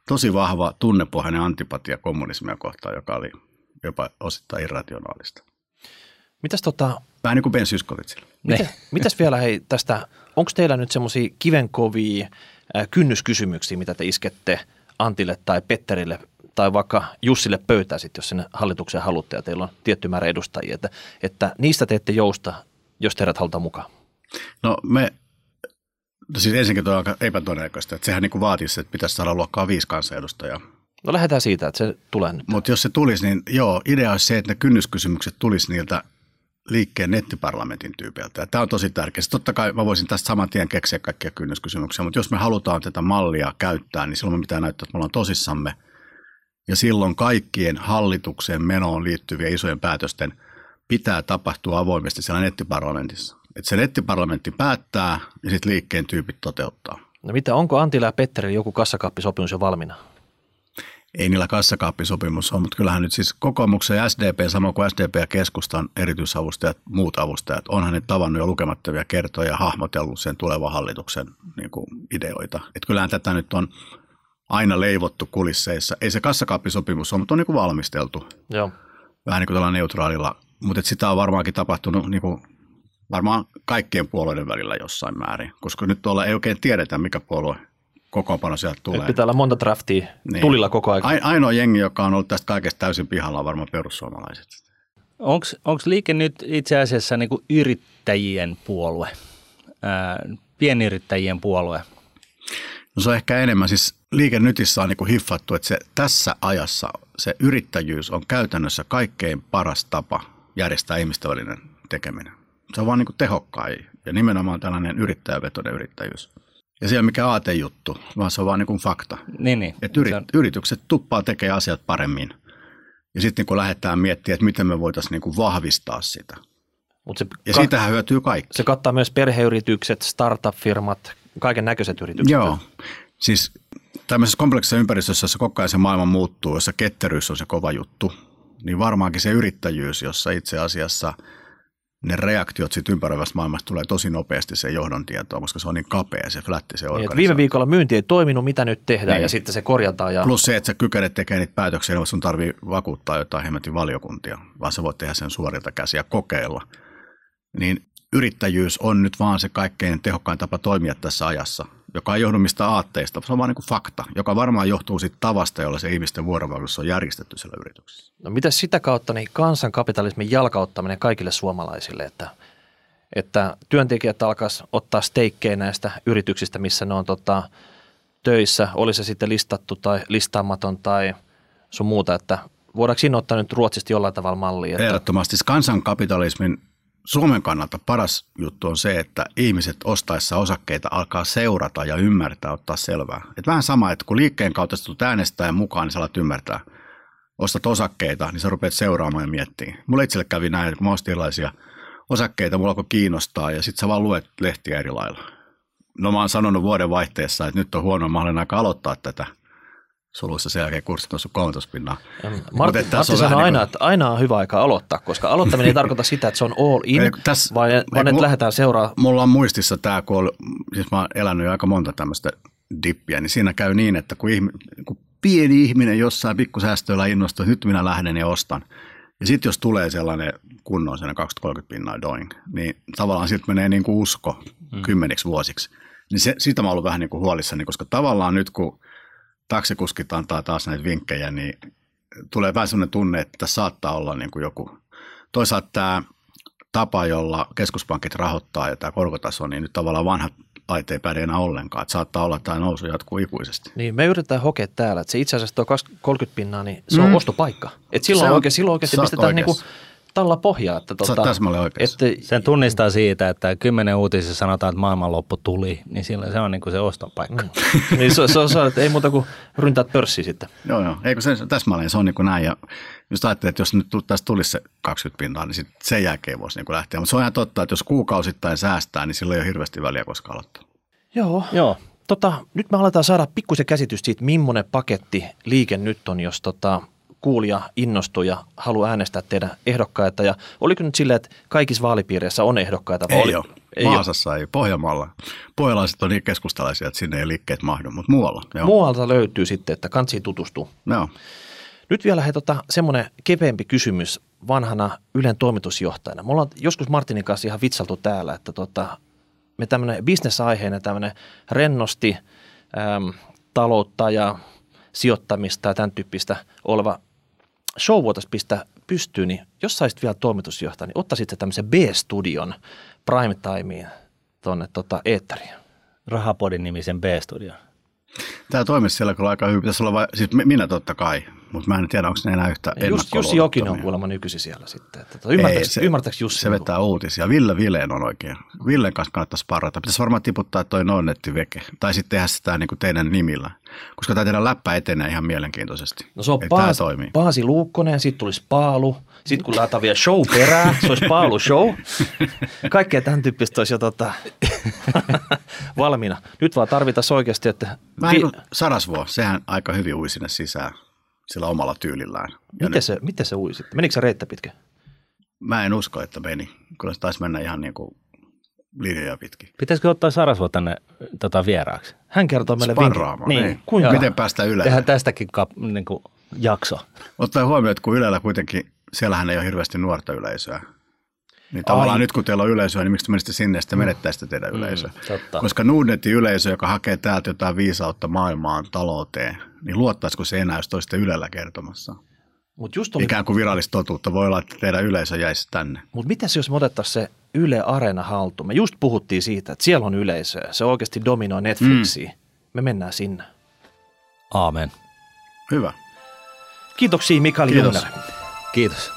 tosi vahva tunnepohjainen antipatia kommunismia kohtaan, joka oli jopa osittain irrationaalista. Mitäs tota... Vähän niin kuin Ben Syskovitsilla. Mitä, mitäs vielä hei tästä, onko teillä nyt semmoisia kivenkovia äh, kynnyskysymyksiä, mitä te iskette Antille tai Petterille tai vaikka Jussille pöytää sitten, jos sinne hallitukseen haluatte ja teillä on tietty määrä edustajia, että, että niistä teette jousta, jos teidät halutaan mukaan? No me, no siis ensinnäkin on aika epätodennäköistä, että sehän niin kuin vaatisi, että pitäisi saada luokkaa viisi kansanedustajaa. No lähdetään siitä, että se tulee nyt. Mutta jos se tulisi, niin joo, idea olisi se, että ne kynnyskysymykset tulisi niiltä liikkeen nettiparlamentin tyypiltä. Ja tämä on tosi tärkeää. Totta kai mä voisin tästä saman tien keksiä kaikkia kynnyskysymyksiä, mutta jos me halutaan tätä mallia käyttää, niin silloin me pitää näyttää, että me ollaan tosissamme. Ja silloin kaikkien hallitukseen menoon liittyviä isojen päätösten pitää tapahtua avoimesti siellä nettiparlamentissa. Että se nettiparlamentti päättää ja sitten liikkeen tyypit toteuttaa. No mitä, onko Antila ja Petterillä joku kassakaappisopimus jo valmiina? ei niillä kassakaappisopimus ole, mutta kyllähän nyt siis kokoomuksen ja SDP, samoin kuin SDP ja keskustan erityisavustajat, muut avustajat, onhan ne tavannut jo lukemattomia kertoja ja hahmotellut sen tulevan hallituksen niin kuin ideoita. Että kyllähän tätä nyt on aina leivottu kulisseissa. Ei se kassakaappisopimus ole, mutta on niin kuin valmisteltu. Joo. Vähän niin kuin tällä neutraalilla, mutta sitä on varmaankin tapahtunut niin kuin varmaan kaikkien puolueiden välillä jossain määrin, koska nyt tuolla ei oikein tiedetä, mikä puolue kokoonpano sieltä tulee. Nyt pitää olla monta draftia niin. tulilla koko ajan. Ainoa jengi, joka on ollut tästä kaikesta täysin pihalla, on varmaan perussuomalaiset. Onko liike nyt itse asiassa niin yrittäjien puolue, ää, pienyrittäjien puolue? No se on ehkä enemmän, siis liike nytissä on niin hiffattu, että se, tässä ajassa se yrittäjyys on käytännössä kaikkein paras tapa järjestää ihmisten välinen tekeminen. Se on vaan niin tehokkain ja nimenomaan tällainen yrittäjävetoinen yrittäjyys. Ja se ei ole mikään aatejuttu, vaan se on vaan niin fakta. Niin, niin. Että yrit, on... yritykset tuppaa tekemään asiat paremmin. Ja sitten kun lähdetään miettimään, että miten me voitaisiin niin vahvistaa sitä. Mut se ja kat- siitähän hyötyy kaikki. Se kattaa myös perheyritykset, startup-firmat, kaiken näköiset yritykset. Joo, siis tämmöisessä kompleksisessa ympäristössä, jossa koko ajan se maailma muuttuu, jossa ketteryys on se kova juttu, niin varmaankin se yrittäjyys, jossa itse asiassa – ne reaktiot siitä ympäröivästä maailmasta tulee tosi nopeasti sen johdon tietoon, koska se on niin kapea se flätti se niin, Viime viikolla myynti ei toiminut, mitä nyt tehdään niin. ja sitten se korjataan. Ja... Plus se, että sä kykenet tekemään niitä päätöksiä, niin sun tarvii vakuuttaa jotain hemmetin valiokuntia, vaan sä voit tehdä sen suorilta käsiä kokeilla. Niin yrittäjyys on nyt vaan se kaikkein tehokkain tapa toimia tässä ajassa, joka ei johdu mistä aatteista, se on vaan niin kuin fakta, joka varmaan johtuu siitä tavasta, jolla se ihmisten vuorovaikutus on järjestetty siellä yrityksessä. No mitä sitä kautta niin kansankapitalismin jalkauttaminen kaikille suomalaisille, että, että työntekijät alkaisi ottaa steikkejä näistä yrityksistä, missä ne on tota, töissä, oli se sitten listattu tai listaamaton tai sun muuta, että voidaanko siinä ottaa nyt Ruotsista jollain tavalla mallia? Että... Ehdottomasti siis kansankapitalismin Suomen kannalta paras juttu on se, että ihmiset ostaessa osakkeita alkaa seurata ja ymmärtää, ottaa selvää. Et vähän sama, että kun liikkeen kautta tulet äänestää mukaan, niin sä alat ymmärtää. Ostat osakkeita, niin sä rupeat seuraamaan ja miettimään. Mulla itselle kävi näin, että kun mä ostin erilaisia osakkeita, mulla alkoi kiinnostaa ja sitten sä vaan luet lehtiä eri lailla. No mä oon sanonut vuoden vaihteessa, että nyt on huono mahdollinen aika aloittaa tätä – suluissa sen jälkeen kurssit noussut 13 pinnaa. Martti, Martti sanoo aina, niin kuin... että aina on hyvä aika aloittaa, koska aloittaminen ei *laughs* tarkoita sitä, että se on all in, ei, tässä, vaan, ei, vaan että lähdetään seuraa. Mulla on muistissa tämä, kun, on, siis mä oon elänyt jo aika monta tämmöistä dippiä, niin siinä käy niin, että kun, ihmi, kun pieni ihminen jossain pikkusäästöillä innostuu, että nyt minä lähden ja ostan. Ja sitten jos tulee sellainen kunnon, sellainen 20-30 pinnaa doing, niin tavallaan sitten menee niin kuin usko mm. kymmeniksi vuosiksi. Niin se, siitä mä oon ollut vähän niin kuin huolissani, koska tavallaan nyt kun – taksikuskit antaa taas näitä vinkkejä, niin tulee vähän sellainen tunne, että saattaa olla niin kuin joku. Toisaalta tämä tapa, jolla keskuspankit rahoittaa ja tämä korkotaso, niin nyt tavallaan vanhat lait ei päde enää ollenkaan. Että saattaa olla, että tämä nousu jatkuu ikuisesti. Niin, me yritetään hokea täällä, että se itse asiassa tuo 30 pinnaa, niin se on mm. ostopaikka. Että silloin, on, oikein, silloin oikeasti pistetään niin kuin talla pohjaa. Että tuota, että, Sen tunnistaa siitä, että kymmenen uutisissa sanotaan, että maailmanloppu tuli, niin silloin se on niin kuin se ostopaikka. Mm. *laughs* niin se, se, on, se, että ei muuta kuin ryntäät pörssiä sitten. Joo, joo. Eikö se täsmälleen, se on niin kuin näin. Ja just ajattelin, että jos nyt tästä tulisi se 20 pinnaa, niin sitten sen jälkeen voisi niin kuin lähteä. Mutta se on ihan totta, että jos kuukausittain säästää, niin sillä ei ole hirveästi väliä, koska aloittaa. Joo. Joo. Tota, nyt me aletaan saada pikkusen käsitys siitä, millainen paketti liike nyt on, jos tota, kuulija innostuu ja haluaa äänestää teidän ehdokkaita. Ja oliko nyt silleen, että kaikissa vaalipiireissä on ehdokkaita? Ei oli? ole. Ei Maasassa ole. ei. Pohjanmaalla. Pohjalaiset on niin keskustalaisia, että sinne ei liikkeet mahdu, mutta muualla. Joo. Muualta löytyy sitten, että kansi tutustuu. Joo. Nyt vielä he, tota, semmoinen keveempi kysymys vanhana Ylen toimitusjohtajana. Mulla on joskus Martinin kanssa ihan vitsaltu täällä, että tota, me tämmöinen bisnesaiheinen, tämmöinen rennosti äm, taloutta ja sijoittamista ja tämän tyyppistä oleva show voitaisiin pistää pystyyn, niin jos saisit vielä toimitusjohtaja, niin ottaisit se tämmöisen B-studion prime timeen tuonne tota, eetteriin. Rahapodin nimisen B-studion. Tämä toimisi siellä kyllä aika hyvin. Pitäisi olla vai, siis minä totta kai, mutta mä en tiedä, onko ne enää yhtä Just, Jussi Jokinen on kuulemma nykyisin siellä sitten. Että, ymmärtääkö, Ei, se, ymmärtääkö Jussi? Se vetää niin uutisia. Ville Vileen on oikein. Villen kanssa kannattaisi parata. Pitäisi varmaan tiputtaa toi netti veke. Tai sitten tehdä sitä niin kuin teidän nimillä. Koska tämä teidän läppä etenee ihan mielenkiintoisesti. No se on Paas, Paasi Luukkonen, sitten tulisi Paalu. Sitten kun laitetaan vielä show perään, se olisi Paalu show. Kaikkea tämän tyyppistä olisi jo tota, *laughs* valmiina. Nyt vaan tarvitaan oikeasti, että... Mä en, Sarasvuo, sehän aika hyvin ui sinne sisään sillä omalla tyylillään. miten, nyt, se, miten se ui sitten? Menikö se reittä pitkä? Mä en usko, että meni. Kyllä se taisi mennä ihan niin kuin linjoja pitkin. Pitäisikö ottaa Sarasvuo tänne tota, vieraaksi? Hän kertoo meille vinkin. Niin. niin. Kuinka? Miten päästä Ylelle? Tehdään tästäkin kap, niin kuin jakso. Ottaa huomioon, että kun Ylellä kuitenkin, siellähän ei ole hirveästi nuorta yleisöä. Niin tavallaan Ai. nyt kun teillä on yleisöä, niin miksi te menisitte sinne ja sitten menettäisitte teidän mm, yleisöä? Totta. Koska Nordnetin yleisö, joka hakee täältä jotain viisautta maailmaan, talouteen, niin luottaisiko se enää, jos toiste Ylellä kertomassa? Mut just oli... Ikään kuin virallista totuutta. Voi olla, että teidän yleisö jäisi tänne. Mutta mitä jos me otettaisiin se Yle Areena haltuun? Me just puhuttiin siitä, että siellä on yleisöä. Se oikeasti dominoi Netflixiä. Mm. Me mennään sinne. Aamen. Hyvä. Kiitoksia Mikael Kiitos. Kiitos.